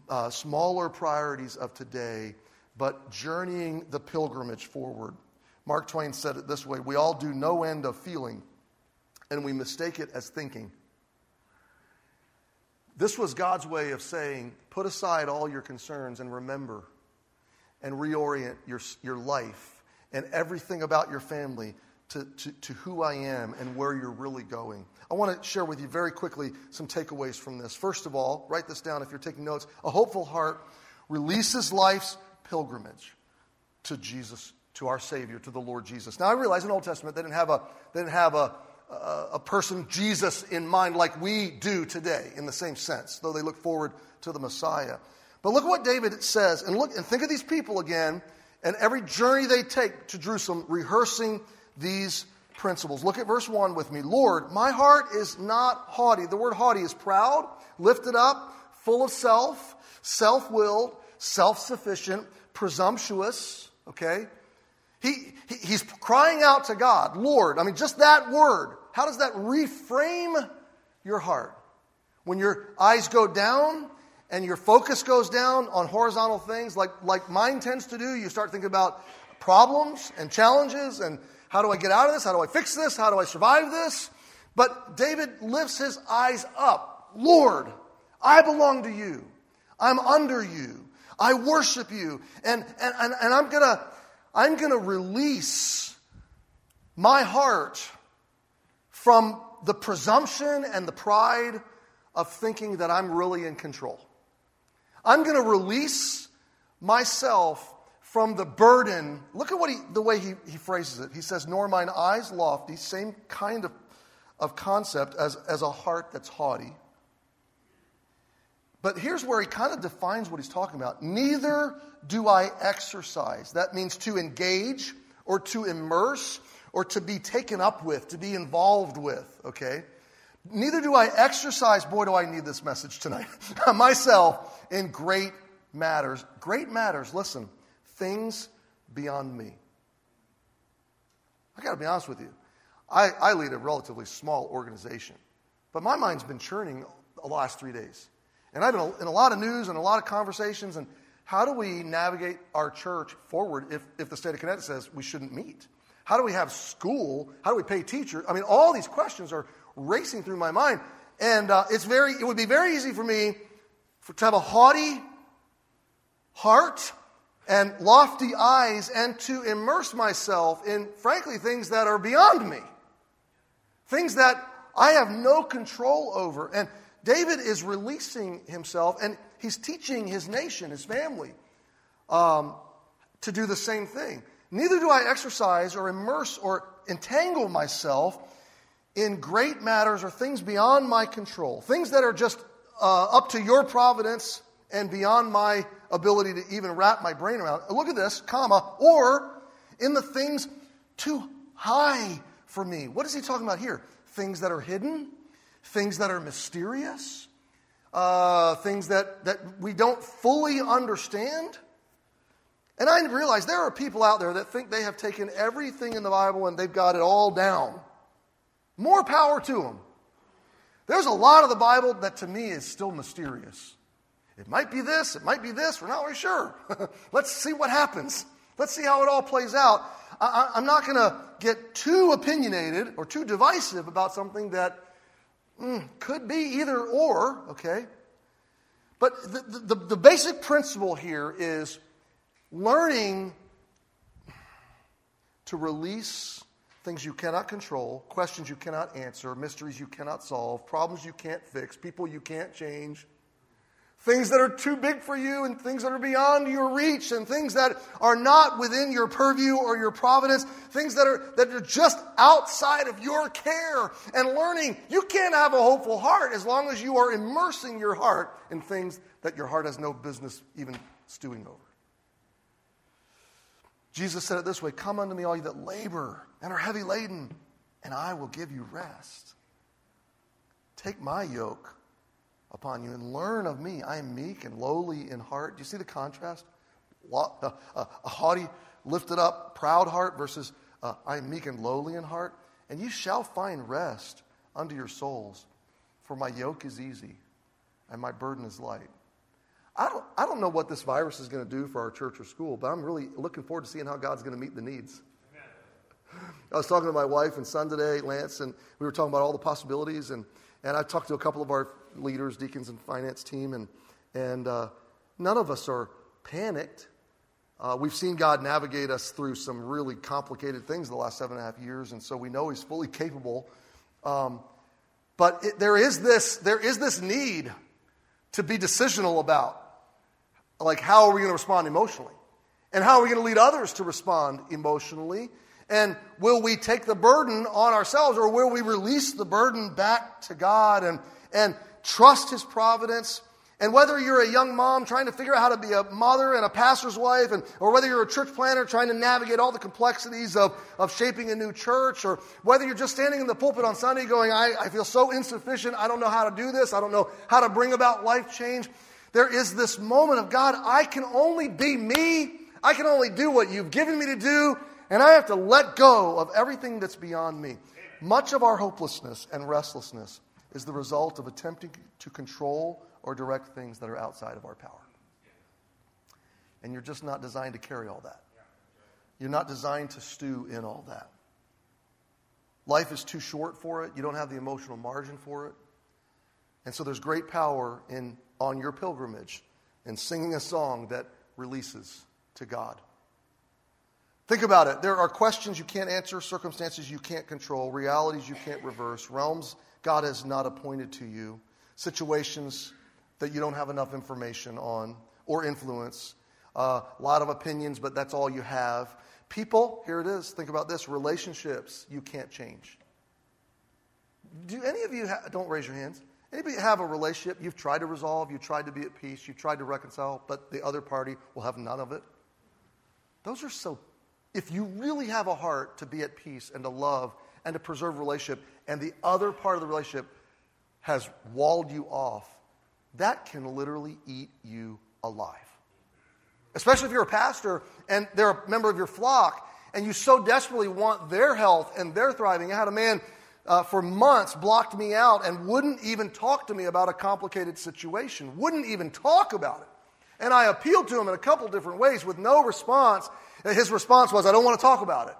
Speaker 2: uh, smaller priorities of today, but journeying the pilgrimage forward. Mark Twain said it this way We all do no end of feeling, and we mistake it as thinking. This was God's way of saying, put aside all your concerns and remember and reorient your, your life and everything about your family to, to, to who I am and where you're really going. I want to share with you very quickly some takeaways from this. First of all, write this down if you're taking notes. A hopeful heart releases life's pilgrimage to Jesus, to our Savior, to the Lord Jesus. Now, I realize in the Old Testament they didn't have a, they didn't have a, a person, Jesus, in mind like we do today in the same sense, though they look forward to the Messiah. But look what David says, and look and think of these people again, and every journey they take to Jerusalem, rehearsing these principles. Look at verse 1 with me. Lord, my heart is not haughty. The word haughty is proud, lifted up, full of self, self willed, self sufficient, presumptuous. Okay? He, he, he's crying out to God, Lord. I mean, just that word how does that reframe your heart? When your eyes go down and your focus goes down on horizontal things, like, like mine tends to do, you start thinking about problems and challenges and how do I get out of this? How do I fix this? How do I survive this? But David lifts his eyes up. Lord, I belong to you. I'm under you. I worship you. And, and, and, and I'm going to I'm going to release my heart from the presumption and the pride of thinking that I'm really in control. I'm going to release myself from the burden. Look at what he, the way he, he phrases it. He says, Nor mine eyes lofty, same kind of of concept as, as a heart that's haughty. But here's where he kind of defines what he's talking about. Neither do I exercise. That means to engage or to immerse or to be taken up with, to be involved with, okay? Neither do I exercise, boy, do I need this message tonight, myself in great matters. Great matters, listen, things beyond me. I got to be honest with you. I, I lead a relatively small organization, but my mind's been churning the last three days. And I've been in a lot of news and a lot of conversations. And how do we navigate our church forward if, if the state of Connecticut says we shouldn't meet? How do we have school? How do we pay teachers? I mean, all these questions are racing through my mind. And uh, it's very, it would be very easy for me for, to have a haughty heart and lofty eyes and to immerse myself in, frankly, things that are beyond me. Things that I have no control over. And David is releasing himself and he's teaching his nation, his family, um, to do the same thing. Neither do I exercise or immerse or entangle myself in great matters or things beyond my control, things that are just uh, up to your providence and beyond my ability to even wrap my brain around. Look at this, comma, or in the things too high for me. What is he talking about here? Things that are hidden, things that are mysterious, uh, things that, that we don't fully understand. And I realize there are people out there that think they have taken everything in the Bible and they've got it all down. More power to them. There's a lot of the Bible that to me is still mysterious. It might be this, it might be this, we're not really sure. Let's see what happens. Let's see how it all plays out. I, am not going to get too opinionated or too divisive about something that mm, could be either or, okay? But the, the, the basic principle here is learning to release things you cannot control, questions you cannot answer, mysteries you cannot solve, problems you can't fix, people you can't change things that are too big for you and things that are beyond your reach and things that are not within your purview or your providence things that are that are just outside of your care and learning you can't have a hopeful heart as long as you are immersing your heart in things that your heart has no business even stewing over jesus said it this way come unto me all you that labor and are heavy laden and i will give you rest take my yoke upon you and learn of me. I am meek and lowly in heart. Do you see the contrast? A, haughty, lifted up, proud heart versus uh, I am meek and lowly in heart. And you shall find rest unto your souls, for my yoke is easy and my burden is light. I don't, I don't know what this virus is going to do for our church or school, but I'm really looking forward to seeing how God's going to meet the needs. I was talking to my wife and son today, Lance, and we were talking about all the possibilities. And, and I talked to a couple of our leaders, deacons, and finance team, and, and uh, none of us are panicked. Uh, we've seen God navigate us through some really complicated things the last seven and a half years, and so we know He's fully capable. Um, but it, there, is this, there is this need to be decisional about, like, how are we going to respond emotionally? And how are we going to lead others to respond emotionally? And will we take the burden on ourselves or will we release the burden back to God and, and trust His providence. And whether you're a young mom trying to figure out how to be a mother and a pastor's wife, and, or whether you're a church planter trying to navigate all the complexities of, of shaping a new church, or whether you're just standing in the pulpit on Sunday going, I, I feel so insufficient, I don't know how to do this, I don't know how to bring about life change, there is this moment of God, I can only be me, I can only do what you've given me to do, and I have to let go of everything that's beyond me. Much of our hopelessness and restlessness is the result of attempting to control or direct things that are outside of our power. And you're just not designed to carry all that. You're not designed to stew in all that. Life is too short for it. You don't have the emotional margin for it. And so there's great power in on your pilgrimage in singing a song that releases to God. Think about it. There are questions you can't answer, circumstances you can't control, realities you can't reverse, realms God has not appointed to you, situations that you don't have enough information on or influence, a uh, lot of opinions, but that's all you have. People, here it is, think about this relationships you can't change. do any of you, ha- don't raise your hands, anybody have a relationship you've tried to resolve, you've tried to be at peace, you've tried to reconcile, but the other party will have none of it? Those are so, if you really have a heart to be at peace and to love and to preserve relationship, and the other part of the relationship has walled you off, that can literally eat you alive. Especially if you're a pastor and they're a member of your flock and you so desperately want their health and their thriving. I had a man uh, for months blocked me out and wouldn't even talk to me about a complicated situation, wouldn't even talk about it. And I appealed to him in a couple different ways with no response. His response was, I don't want to talk about it.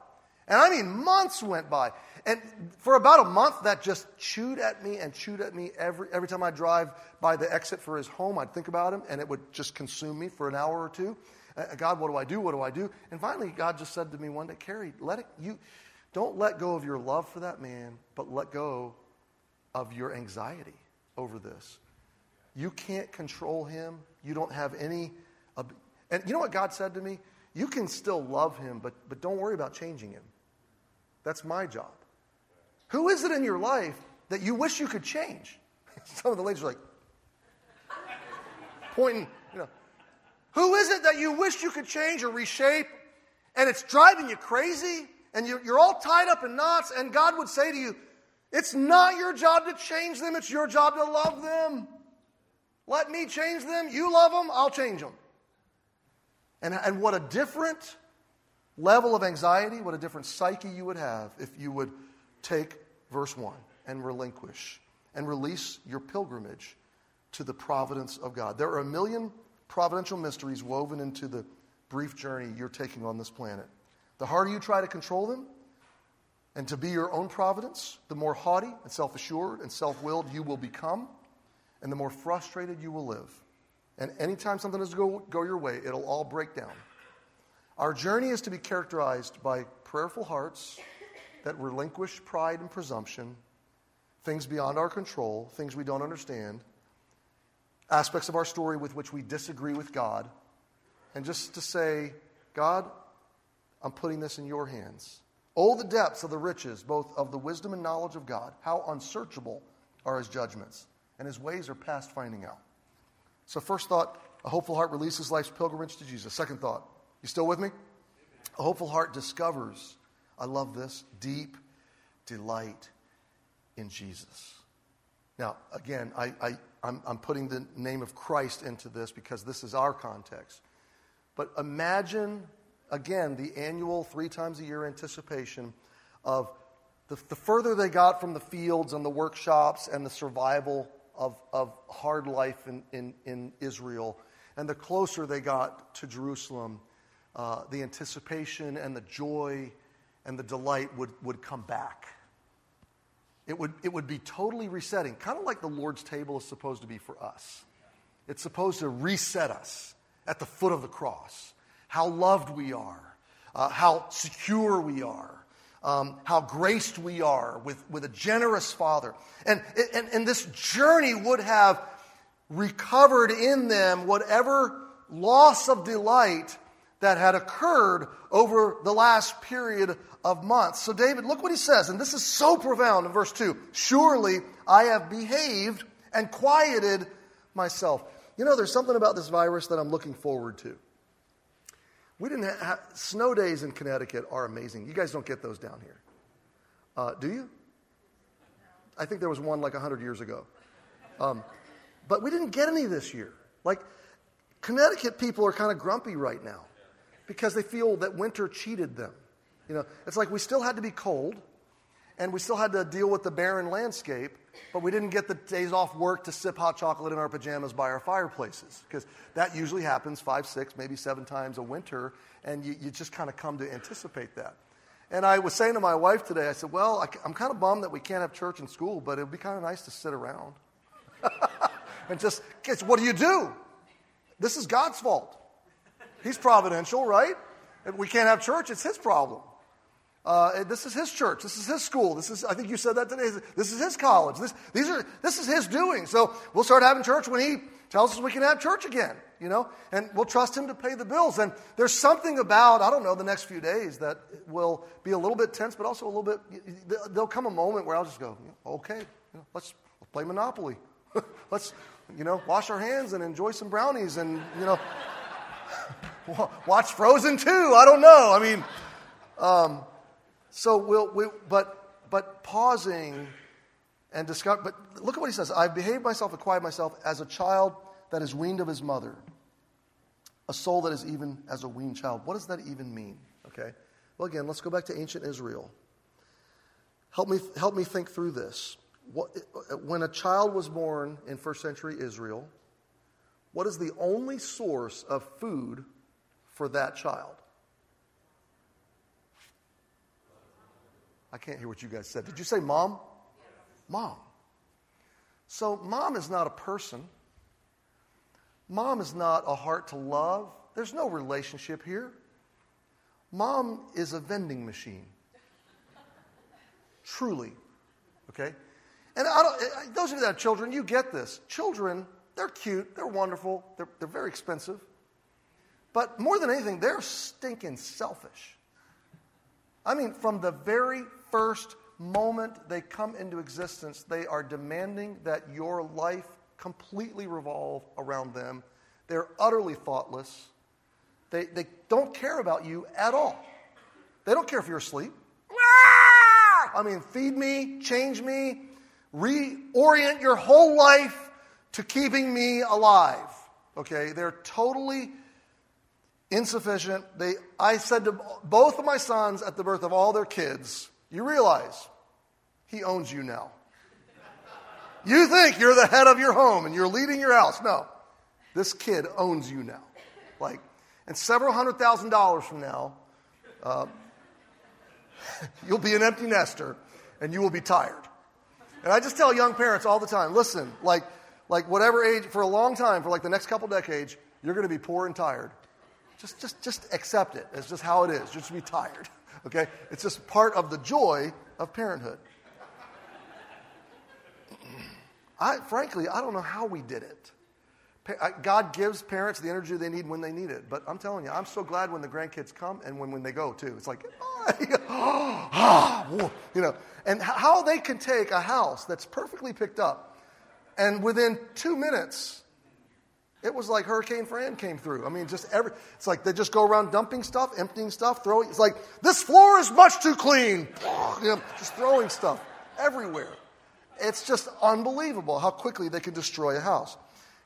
Speaker 2: And I mean, months went by. And for about a month, that just chewed at me and chewed at me every, every time I drive by the exit for his home. I'd think about him, and it would just consume me for an hour or two. Uh, God, what do I do? What do I do? And finally, God just said to me one day, Cary, let it, you, don't let go of your love for that man, but let go of your anxiety over this. You can't control him. You don't have any. And you know what God said to me? You can still love him, but, but don't worry about changing him. That's my job. Who is it in your life that you wish you could change? Some of the ladies are like pointing, you know. Who is it that you wish you could change or reshape and it's driving you crazy and you're, all tied up in knots and God would say to you, it's not your job to change them, it's your job to love them. Let me change them. You love them, I'll change them. And, and what a different level of anxiety, what a different psyche you would have if you would take verse 1 and relinquish and release your pilgrimage to the providence of God. There are a million providential mysteries woven into the brief journey you're taking on this planet. The harder you try to control them and to be your own providence, the more haughty and self assured and self willed you will become, and the more frustrated you will live. And anytime something doesn't go, go your way, it'll all break down. Our journey is to be characterized by prayerful hearts that relinquish pride and presumption, things beyond our control, things we don't understand, aspects of our story with which we disagree with God, and just to say, God, I'm putting this in your hands. Oh, the depths of the riches, both of the wisdom and knowledge of God. How unsearchable are his judgments, and his ways are past finding out. So, first thought, a hopeful heart releases life's pilgrimage to Jesus. Second thought, you still with me? A hopeful heart discovers, I love this, deep delight in Jesus. Now, again, I, I, I'm, I'm putting the name of Christ into this because this is our context. But imagine, again, the annual three times a year anticipation of the, the further they got from the fields and the workshops and the survival of, of hard life in, in, in Israel, and the closer they got to Jerusalem uh, the anticipation and the joy and the delight would, would come back. It would, it would be totally resetting, kind of like the Lord's table is supposed to be for us. It's supposed to reset us at the foot of the cross. How loved we are, uh, how secure we are, um, how graced we are with, with a generous Father. And, and, and this journey would have recovered in them whatever loss of delight that had occurred over the last period of months. So, David, look what he says, and this is so profound in verse 2 Surely I have behaved and quieted myself. You know, there's something about this virus that I'm looking forward to. We didn't have snow days in Connecticut are amazing. You guys don't get those down here, uh, do you? I think there was one like 100 years ago. Um, but we didn't get any this year. Like, Connecticut people are kind of grumpy right now because they feel that winter cheated them. You know, it's like we still had to be cold and we still had to deal with the barren landscape, but we didn't get the days off work to sip hot chocolate in our pajamas by our fireplaces because that usually happens five, six, maybe seven times a winter, and you, you just kind of come to anticipate that. And I was saying to my wife today, I said, Well, I, I'm kind of bummed that we can't have church and school, but it would be kind of nice to sit around. and just, what do you do? This is God's fault. He's providential, right? If we can't have church, it's his problem. Uh, this is his church. This is his school. This is, I think you said that today. This is his college. This, these are, this is his doing. So we'll start having church when he tells us we can have church again, you know, and we'll trust Him to pay the bills. And there's something about, I don't know, the next few days that will be a little bit tense, but also a little bit, there'll come a moment where I'll just go, okay, you know, let's, let's play Monopoly. let's, you know, wash our hands and enjoy some brownies and, you know, watch Frozen 2. I don't know. I mean, um, so we'll, we, but, but pausing and discover, but look at what he says. I've behaved myself, acquired myself as a child that is weaned of his mother, a soul that is even as a weaned child. What does that even mean? Okay. Well, again, let's go back to ancient Israel. Help me, help me think through this. What, when a child was born in first century Israel, what is the only source of food for that child? I can't hear what you guys said. Did you say mom? Mom. So, mom is not a person. Mom is not a heart to love. There's no relationship here. Mom is a vending machine. Truly. Okay? And those of you that have children, you get this. Children, they're cute, they're wonderful, they're, they're very expensive. But more than anything, they're stinking selfish. I mean, from the very first moment they come into existence, they are demanding that your life completely revolve around them. They're utterly thoughtless. They, they don't care about you at all. They don't care if you're asleep. Ah! I mean, feed me, change me, reorient your whole life to keeping me alive. Okay? They're totally insufficient. They, I said to both of my sons at the birth of all their kids, you realize he owns you now. You think you're the head of your home and you're leading your house. No, this kid owns you now. Like, and several hundred thousand dollars from now, uh, you'll be an empty nester and you will be tired. And I just tell young parents all the time listen, like, like whatever age, for a long time, for like the next couple decades, you're going to be poor and tired. Just, just, just accept it. It's just how it is. Just be tired. Okay? It's just part of the joy of parenthood. I, frankly, I don't know how we did it. God gives parents the energy they need when they need it. But I'm telling you, I'm so glad when the grandkids come and when, when they go, too. It's like, oh, you know, and how they can take a house that's perfectly picked up and within two minutes, it was like Hurricane Fran came through. I mean, just every, it's like they just go around dumping stuff, emptying stuff, throwing, it's like, this floor is much too clean. You know, just throwing stuff everywhere. It's just unbelievable how quickly they can destroy a house.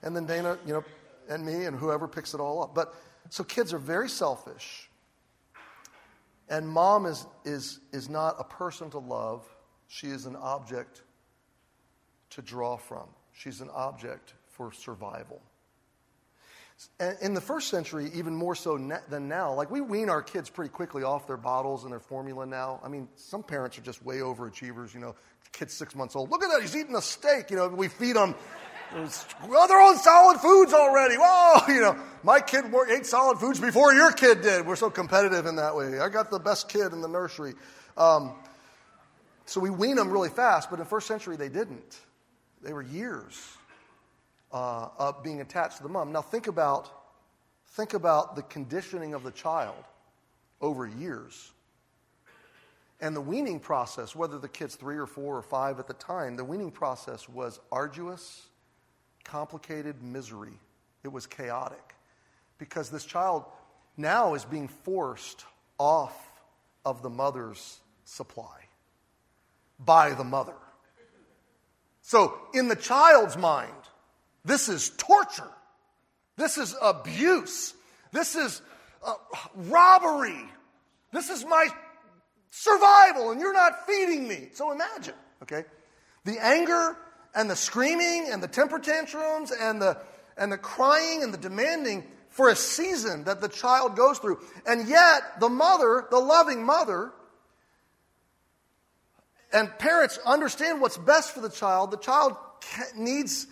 Speaker 2: And then Dana, you know, and me and whoever picks it all up. But so kids are very selfish. And mom is, is, is not a person to love, she is an object to draw from. She's an object for survival. In the first century, even more so than now, like we wean our kids pretty quickly off their bottles and their formula now. I mean, some parents are just way overachievers, you know, kid's six months old. Look at that, he's eating a steak. You know, we feed them. Well, they're on solid foods already. Whoa, you know, my kid ate solid foods before your kid did. We're so competitive in that way. I got the best kid in the nursery. Um, so we wean them really fast, but in the first century they didn't. They were years uh, of being attached to the mom. Now think about, think about the conditioning of the child over years. And the weaning process, whether the kid's three or four or five at the time, the weaning process was arduous, complicated misery. It was chaotic. Because this child now is being forced off of the mother's supply by the mother. So, in the child's mind, this is torture. This is abuse. This is uh, robbery. This is my survival and you're not feeding me. So imagine, okay? The anger and the screaming and the temper tantrums and the, and the crying and the demanding for a season that the child goes through. And yet, the mother, the loving mother, and parents understand what's best for the child. The child needs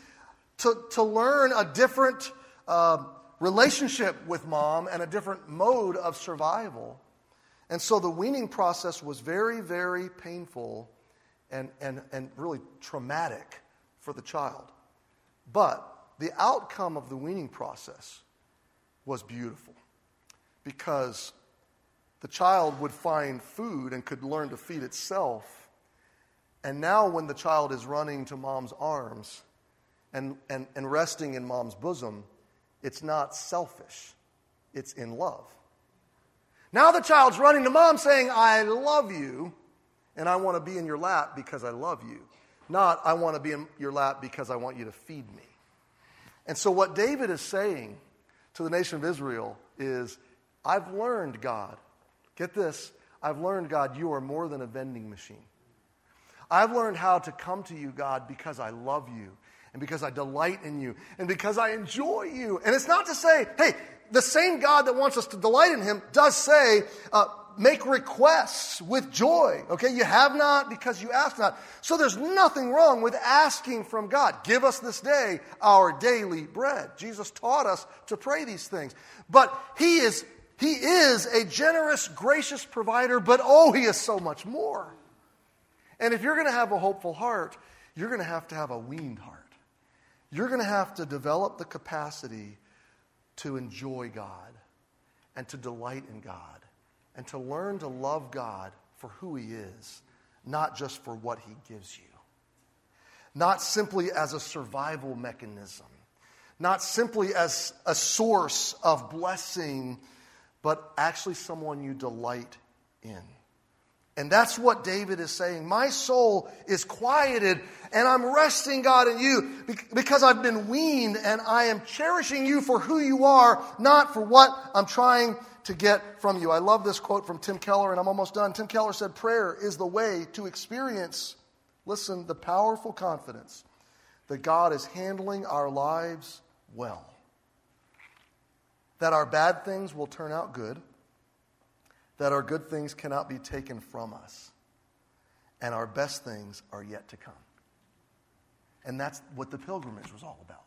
Speaker 2: to, to learn a different uh, relationship with mom and a different mode of survival. And so the weaning process was very, very painful and, and, and really traumatic for the child. But the outcome of the weaning process was beautiful because the child would find food and could learn to feed itself. And now, when the child is running to mom's arms and, and, and resting in mom's bosom, it's not selfish, it's in love. Now, the child's running to mom saying, I love you, and I want to be in your lap because I love you. Not, I want to be in your lap because I want you to feed me. And so, what David is saying to the nation of Israel is, I've learned, God, get this, I've learned, God, you are more than a vending machine. I've learned how to come to you, God, because I love you and because I delight in you and because I enjoy you. And it's not to say, hey, the same God that wants us to delight in him does say, uh, make requests with joy. Okay, you have not because you ask not. So there's nothing wrong with asking from God. Give us this day our daily bread. Jesus taught us to pray these things. But He is He is a generous, gracious provider, but oh, He is so much more. And if you're going to have a hopeful heart, you're going to have to have a weaned heart. You're going to have to develop the capacity to enjoy God and to delight in God and to learn to love God for who He is, not just for what He gives you. Not simply as a survival mechanism, not simply as a source of blessing, but actually someone you delight in. And that's what David is saying. My soul is quieted and I'm resting, God, in you because I've been weaned and I am cherishing you for who you are, not for what I'm trying to get from you. I love this quote from Tim Keller, and I'm almost done. Tim Keller said, Prayer is the way to experience, listen, the powerful confidence that God is handling our lives well. That our bad things will turn out good, that our good things cannot be taken from us, and our best things are yet to come. And that's what the pilgrimage was all about.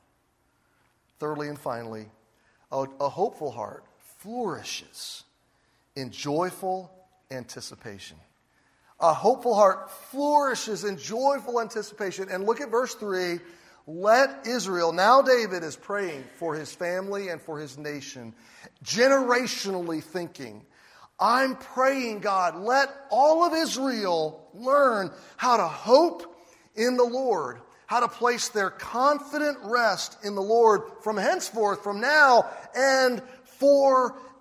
Speaker 2: Thirdly and finally, a, a hopeful heart flourishes in joyful anticipation. A hopeful heart flourishes in joyful anticipation. And look at verse 3. Let Israel, now David is praying for his family and for his nation, generationally thinking. I'm praying, God, let all of Israel learn how to hope in the Lord, how to place their confident rest in the Lord from henceforth, from now, and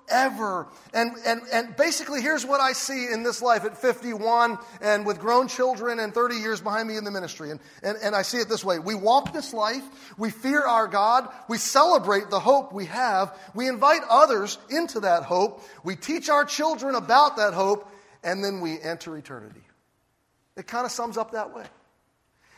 Speaker 2: forever. And, and, and basically, here's what I see in this life at 51 and with grown children and 30 years behind me in the ministry. And, and, and I see it this way We walk this life, we fear our God, we celebrate the hope we have, we invite others into that hope, we teach our children about that hope, and then we enter eternity. It kind of sums up that way.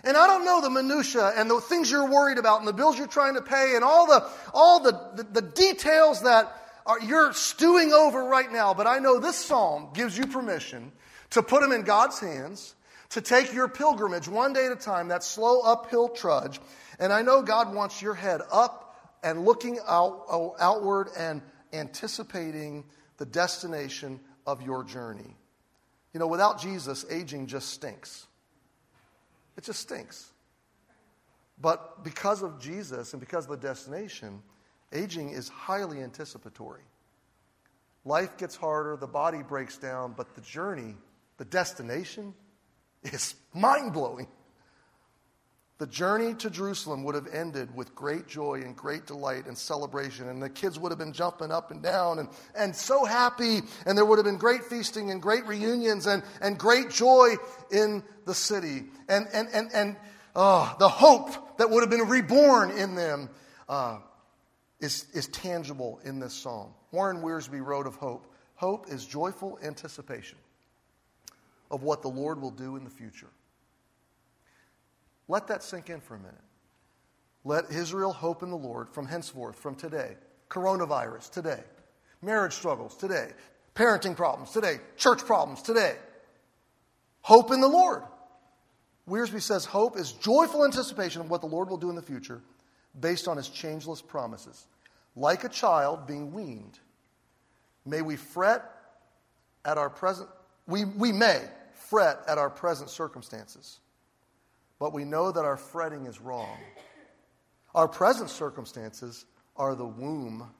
Speaker 2: And I don't know the minutia and the things you're worried about and the bills you're trying to pay and all the, all the, the, the details that are, you're stewing over right now, but I know this psalm gives you permission to put them in God's hands, to take your pilgrimage one day at a time, that slow uphill trudge. And I know God wants your head up and looking out, oh, outward and anticipating the destination of your journey. You know, without Jesus, aging just stinks. It just stinks. But because of Jesus and because of the destination, aging is highly anticipatory. Life gets harder, the body breaks down, but the journey, the destination, is mind blowing. The journey to Jerusalem would have ended with great joy and great delight and celebration, and the kids would have been jumping up and down and, and so happy, and there would have been great feasting and great reunions and, and great joy in the city. And, and, and, and oh, the hope that would have been reborn in them uh, is, is tangible in this psalm. Warren Wiersbe wrote of hope Hope is joyful anticipation of what the Lord will do in the future. Let that sink in for a minute. Let Israel hope in the Lord from henceforth, from today. Coronavirus, today. Marriage struggles, today. Parenting problems, today. Church problems, today. Hope in the Lord. Wiersbe says hope is joyful anticipation of what the Lord will do in the future based on his changeless promises. Like a child being weaned, may we fret at our present, we, we may fret at our present circumstances but we know that our fretting is wrong. Our present circumstances are the womb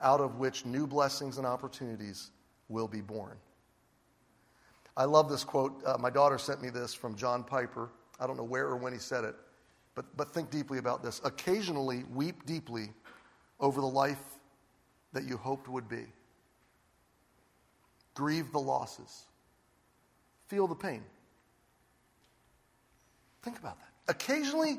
Speaker 2: out of which new blessings and opportunities will be born. I love this quote. Uh, my daughter sent me this from John Piper. I don't know where or when he said it, but, but think deeply about this. Occasionally, weep deeply over the life that you hoped would be. Grieve the losses. Feel the pain. Think about that. Occasionally,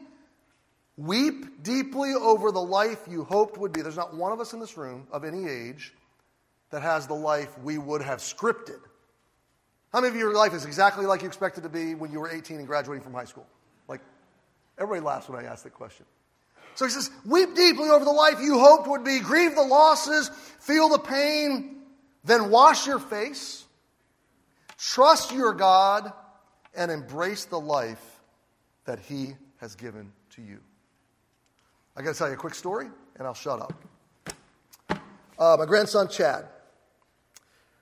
Speaker 2: weep deeply over the life you hoped would be. There's not one of us in this room of any age that has the life we would have scripted. How many of your life is exactly like you expected to be when you were 18 and graduating from high school? Everybody laughs when I ask that question. So he says, Weep deeply over the life you hoped would be, grieve the losses, feel the pain, then wash your face, trust your God, and embrace the life that he has given to you. I got to tell you a quick story, and I'll shut up. Uh, my grandson, Chad,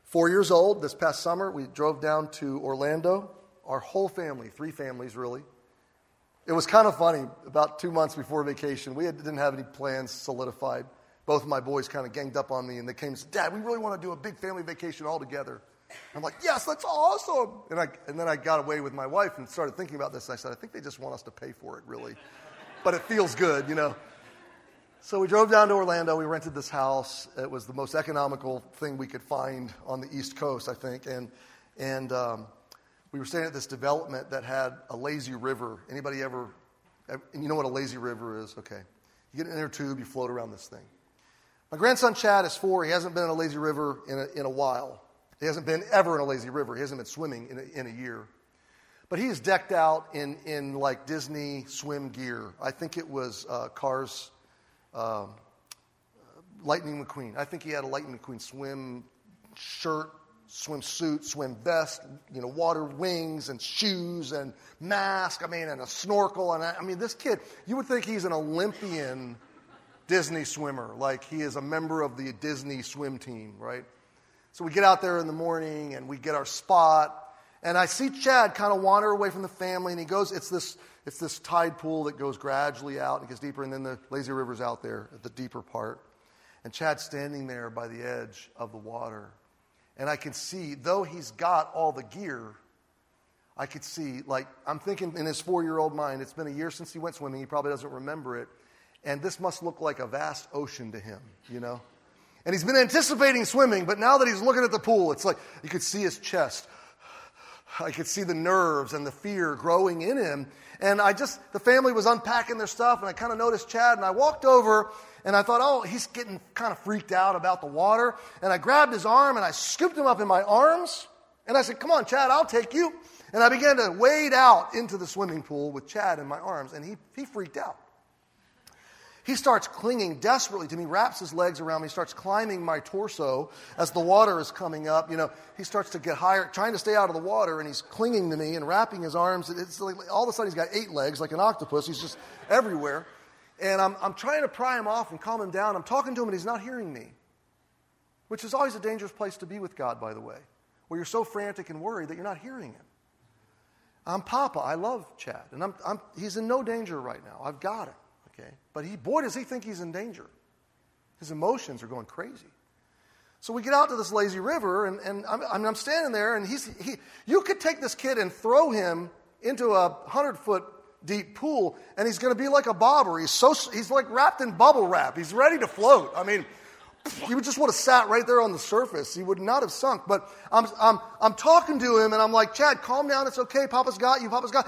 Speaker 2: four years old, this past summer, we drove down to Orlando. Our whole family, three families really, it was kind of funny. About two months before vacation, we had, didn't have any plans solidified. Both of my boys kind of ganged up on me and they came and said, Dad, we really want to do a big family vacation all together. I'm like, yes, that's awesome. And, I, and then I got away with my wife and started thinking about this. I said, I think they just want us to pay for it, really. But it feels good, you know. So we drove down to Orlando. We rented this house. It was the most economical thing we could find on the East Coast, I think. And, and um, we were staying at this development that had a lazy river. Anybody ever, and you know what a lazy river is? Okay. You get an inner tube, you float around this thing. My grandson Chad is four. He hasn't been in a lazy river in a, in a while. He hasn't been ever in a lazy river. He hasn't been swimming in a, in a year. But he is decked out in, in like Disney swim gear. I think it was uh, Cars um, Lightning McQueen. I think he had a Lightning McQueen swim shirt, swimsuit, swim vest, you know, water wings and shoes and mask. I mean, and a snorkel. And I, I mean, this kid, you would think he's an Olympian Disney swimmer, like he is a member of the Disney swim team, right? So we get out there in the morning and we get our spot. And I see Chad kind of wander away from the family, and he goes, it's this, it's this tide pool that goes gradually out and gets deeper, and then the lazy river's out there at the deeper part. And Chad's standing there by the edge of the water. And I can see, though he's got all the gear, I could see, like, I'm thinking in his four year old mind, it's been a year since he went swimming. He probably doesn't remember it. And this must look like a vast ocean to him, you know? And he's been anticipating swimming, but now that he's looking at the pool, it's like you could see his chest. I could see the nerves and the fear growing in him. And I just, the family was unpacking their stuff, and I kind of noticed Chad, and I walked over and I thought, oh, he's getting kind of freaked out about the water. And I grabbed his arm and I scooped him up in my arms. And I said, come on, Chad, I'll take you. And I began to wade out into the swimming pool with Chad in my arms. And he, he freaked out. He starts clinging desperately to me, wraps his legs around me, starts climbing my torso as the water is coming up. You know, he starts to get higher, trying to stay out of the water, and he's clinging to me and wrapping his arms. It's like, all of a sudden, he's got eight legs like an octopus. He's just everywhere. And I'm, I'm trying to pry him off and calm him down. I'm talking to him, and he's not hearing me, which is always a dangerous place to be with God, by the way, where you're so frantic and worried that you're not hearing him. I'm Papa. I love Chad, and I'm, I'm, he's in no danger right now. I've got him, okay? But he, boy, does he think he's in danger. His emotions are going crazy. So we get out to this lazy river, and, and I'm, I'm standing there, and he's, he, you could take this kid and throw him into a 100 foot deep pool, and he's going to be like a bobber. He's, so, he's like wrapped in bubble wrap. He's ready to float. I mean, he would just would have sat right there on the surface. He would not have sunk. But I'm, I'm, I'm talking to him, and I'm like, Chad, calm down. It's okay. Papa's got you. Papa's got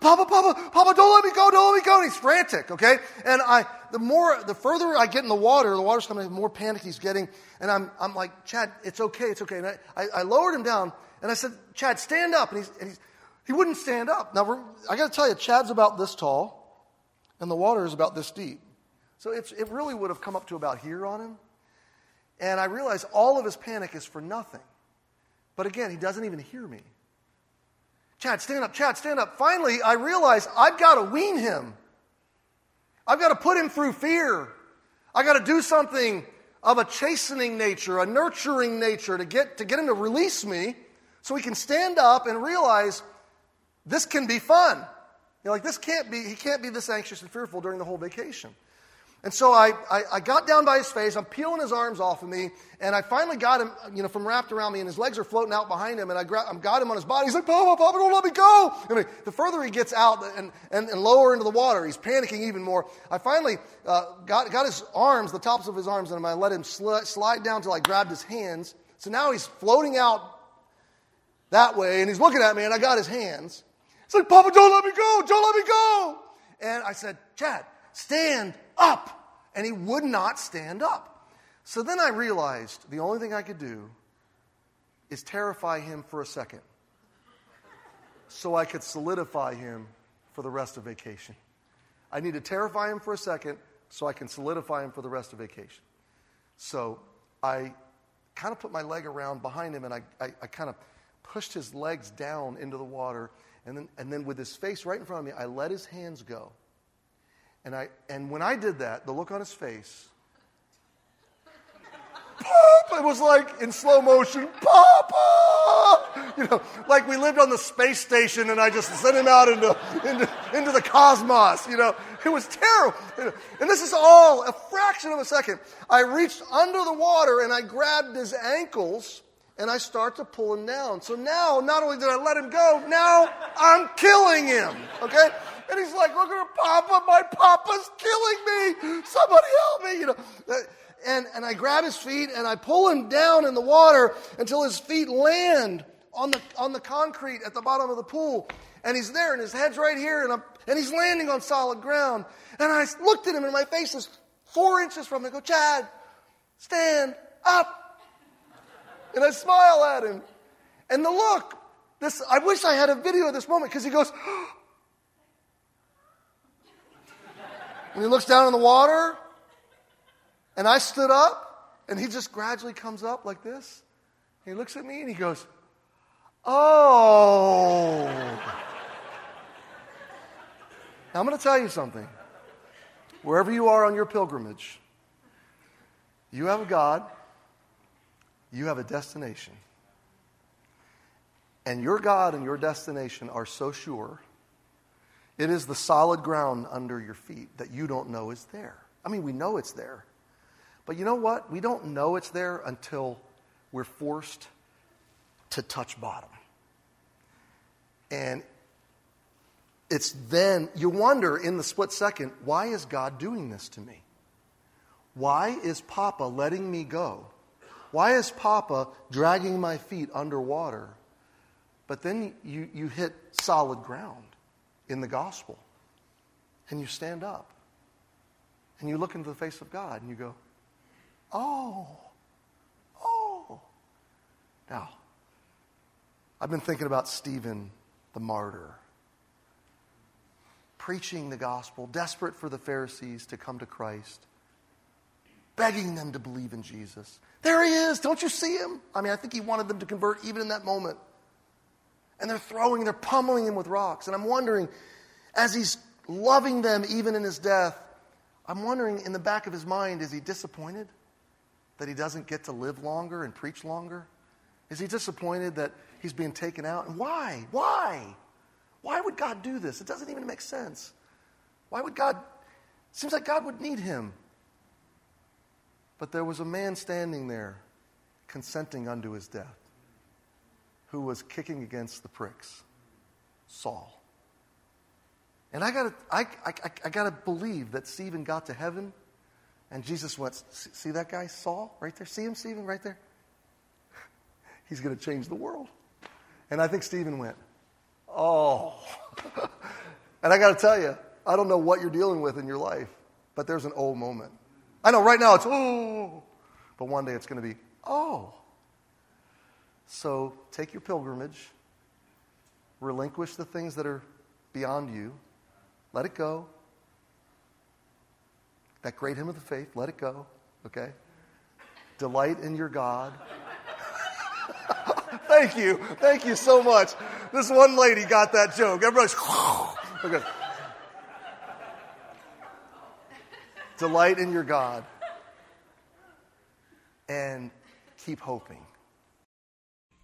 Speaker 2: Papa, Papa, Papa, don't let me go. Don't let me go. And he's frantic, okay? And I, the more, the further I get in the water, the water's coming, the more panic he's getting. And I'm, I'm like, Chad, it's okay. It's okay. And I, I, I lowered him down, and I said, Chad, stand up. And he's, and he's he wouldn't stand up. Now, I got to tell you, Chad's about this tall, and the water is about this deep. So it really would have come up to about here on him. And I realized all of his panic is for nothing. But again, he doesn't even hear me. Chad, stand up. Chad, stand up. Finally, I realize I've got to wean him. I've got to put him through fear. I've got to do something of a chastening nature, a nurturing nature to get, to get him to release me so he can stand up and realize this can be fun. You're like, this can't be, he can't be this anxious and fearful during the whole vacation. And so I, I, I, got down by his face. I'm peeling his arms off of me. And I finally got him, you know, from wrapped around me. And his legs are floating out behind him. And I gra- got him on his body. He's like, Papa, Papa, don't let me go. I mean, the further he gets out and, and, and lower into the water, he's panicking even more. I finally uh, got, got his arms, the tops of his arms, and I let him sl- slide down until I grabbed his hands. So now he's floating out that way. And he's looking at me. And I got his hands. He's like, Papa, don't let me go. Don't let me go. And I said, Chad, stand up and he would not stand up. So then I realized the only thing I could do is terrify him for a second so I could solidify him for the rest of vacation. I need to terrify him for a second so I can solidify him for the rest of vacation. So I kind of put my leg around behind him and I, I, I kind of pushed his legs down into the water. And then, and then with his face right in front of me, I let his hands go. And, I, and when I did that, the look on his face, Pop! It was like in slow motion, Papa! You know, like we lived on the space station and I just sent him out into, into, into the cosmos. You know, it was terrible. And this is all a fraction of a second. I reached under the water and I grabbed his ankles and I start to pull him down. So now, not only did I let him go, now I'm killing him. Okay? And he's like, look at her, Papa, my Papa's killing me. Somebody help me. You know. And, and I grab his feet and I pull him down in the water until his feet land on the, on the concrete at the bottom of the pool. And he's there and his head's right here and, I'm, and he's landing on solid ground. And I looked at him and my face is four inches from him. I go, Chad, stand up. And I smile at him. And the look, this, I wish I had a video of this moment because he goes, And he looks down in the water, and I stood up, and he just gradually comes up like this. He looks at me and he goes, Oh. now I'm going to tell you something. Wherever you are on your pilgrimage, you have a God, you have a destination. And your God and your destination are so sure it is the solid ground under your feet that you don't know is there. I mean, we know it's there. But you know what? We don't know it's there until we're forced to touch bottom. And it's then you wonder in the split second, why is God doing this to me? Why is Papa letting me go? Why is Papa dragging my feet underwater? But then you, you hit solid ground in the gospel. And you stand up and you look into the face of God and you go, oh, oh. Now, I've been thinking about Stephen the martyr, preaching the gospel, desperate for the Pharisees to come to Christ, begging them to believe in Jesus. There he is. Don't you see him? I mean, I think he wanted them to convert even in that moment. And they're throwing, they're pummeling him with rocks. And I'm wondering, as he's loving them even in his death, I'm wondering in the back of his mind, is he disappointed that he doesn't get to live longer and preach longer? Is he disappointed that he's being taken out? And why? Why? Why would God do this? It doesn't even make sense. Why would God? It seems like God would need him. But there was a man standing there consenting unto his death who was kicking against the pricks Saul. And I gotta, I, I, I gotta believe that Stephen got to heaven and Jesus went, see that guy, Saul, right there? See him, Stephen, right there? He's gonna change the world. And I think Stephen went, oh. and I gotta tell you, I don't know what you're dealing with in your life, but there's an old moment. I know right now it's oh, but one day it's gonna be oh. So take your pilgrimage, relinquish the things that are beyond you, let it go. That great hymn of the faith, let it go, okay? Delight in your God. Thank you. Thank you so much. This one lady got that joke. Everybody's, okay. Delight in your God and keep hoping.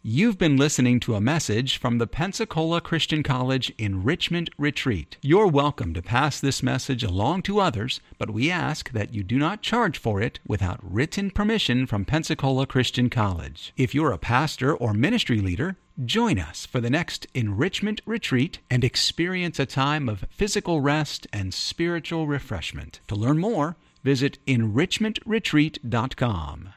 Speaker 1: You've been listening to a message from the Pensacola Christian College Enrichment Retreat. You're welcome to pass this message along to others, but we ask that you do not charge for it without written permission from Pensacola Christian College. If you're a pastor or ministry leader, join us for the next Enrichment Retreat and experience a time of physical rest and spiritual refreshment. To learn more, visit enrichmentretreat.com.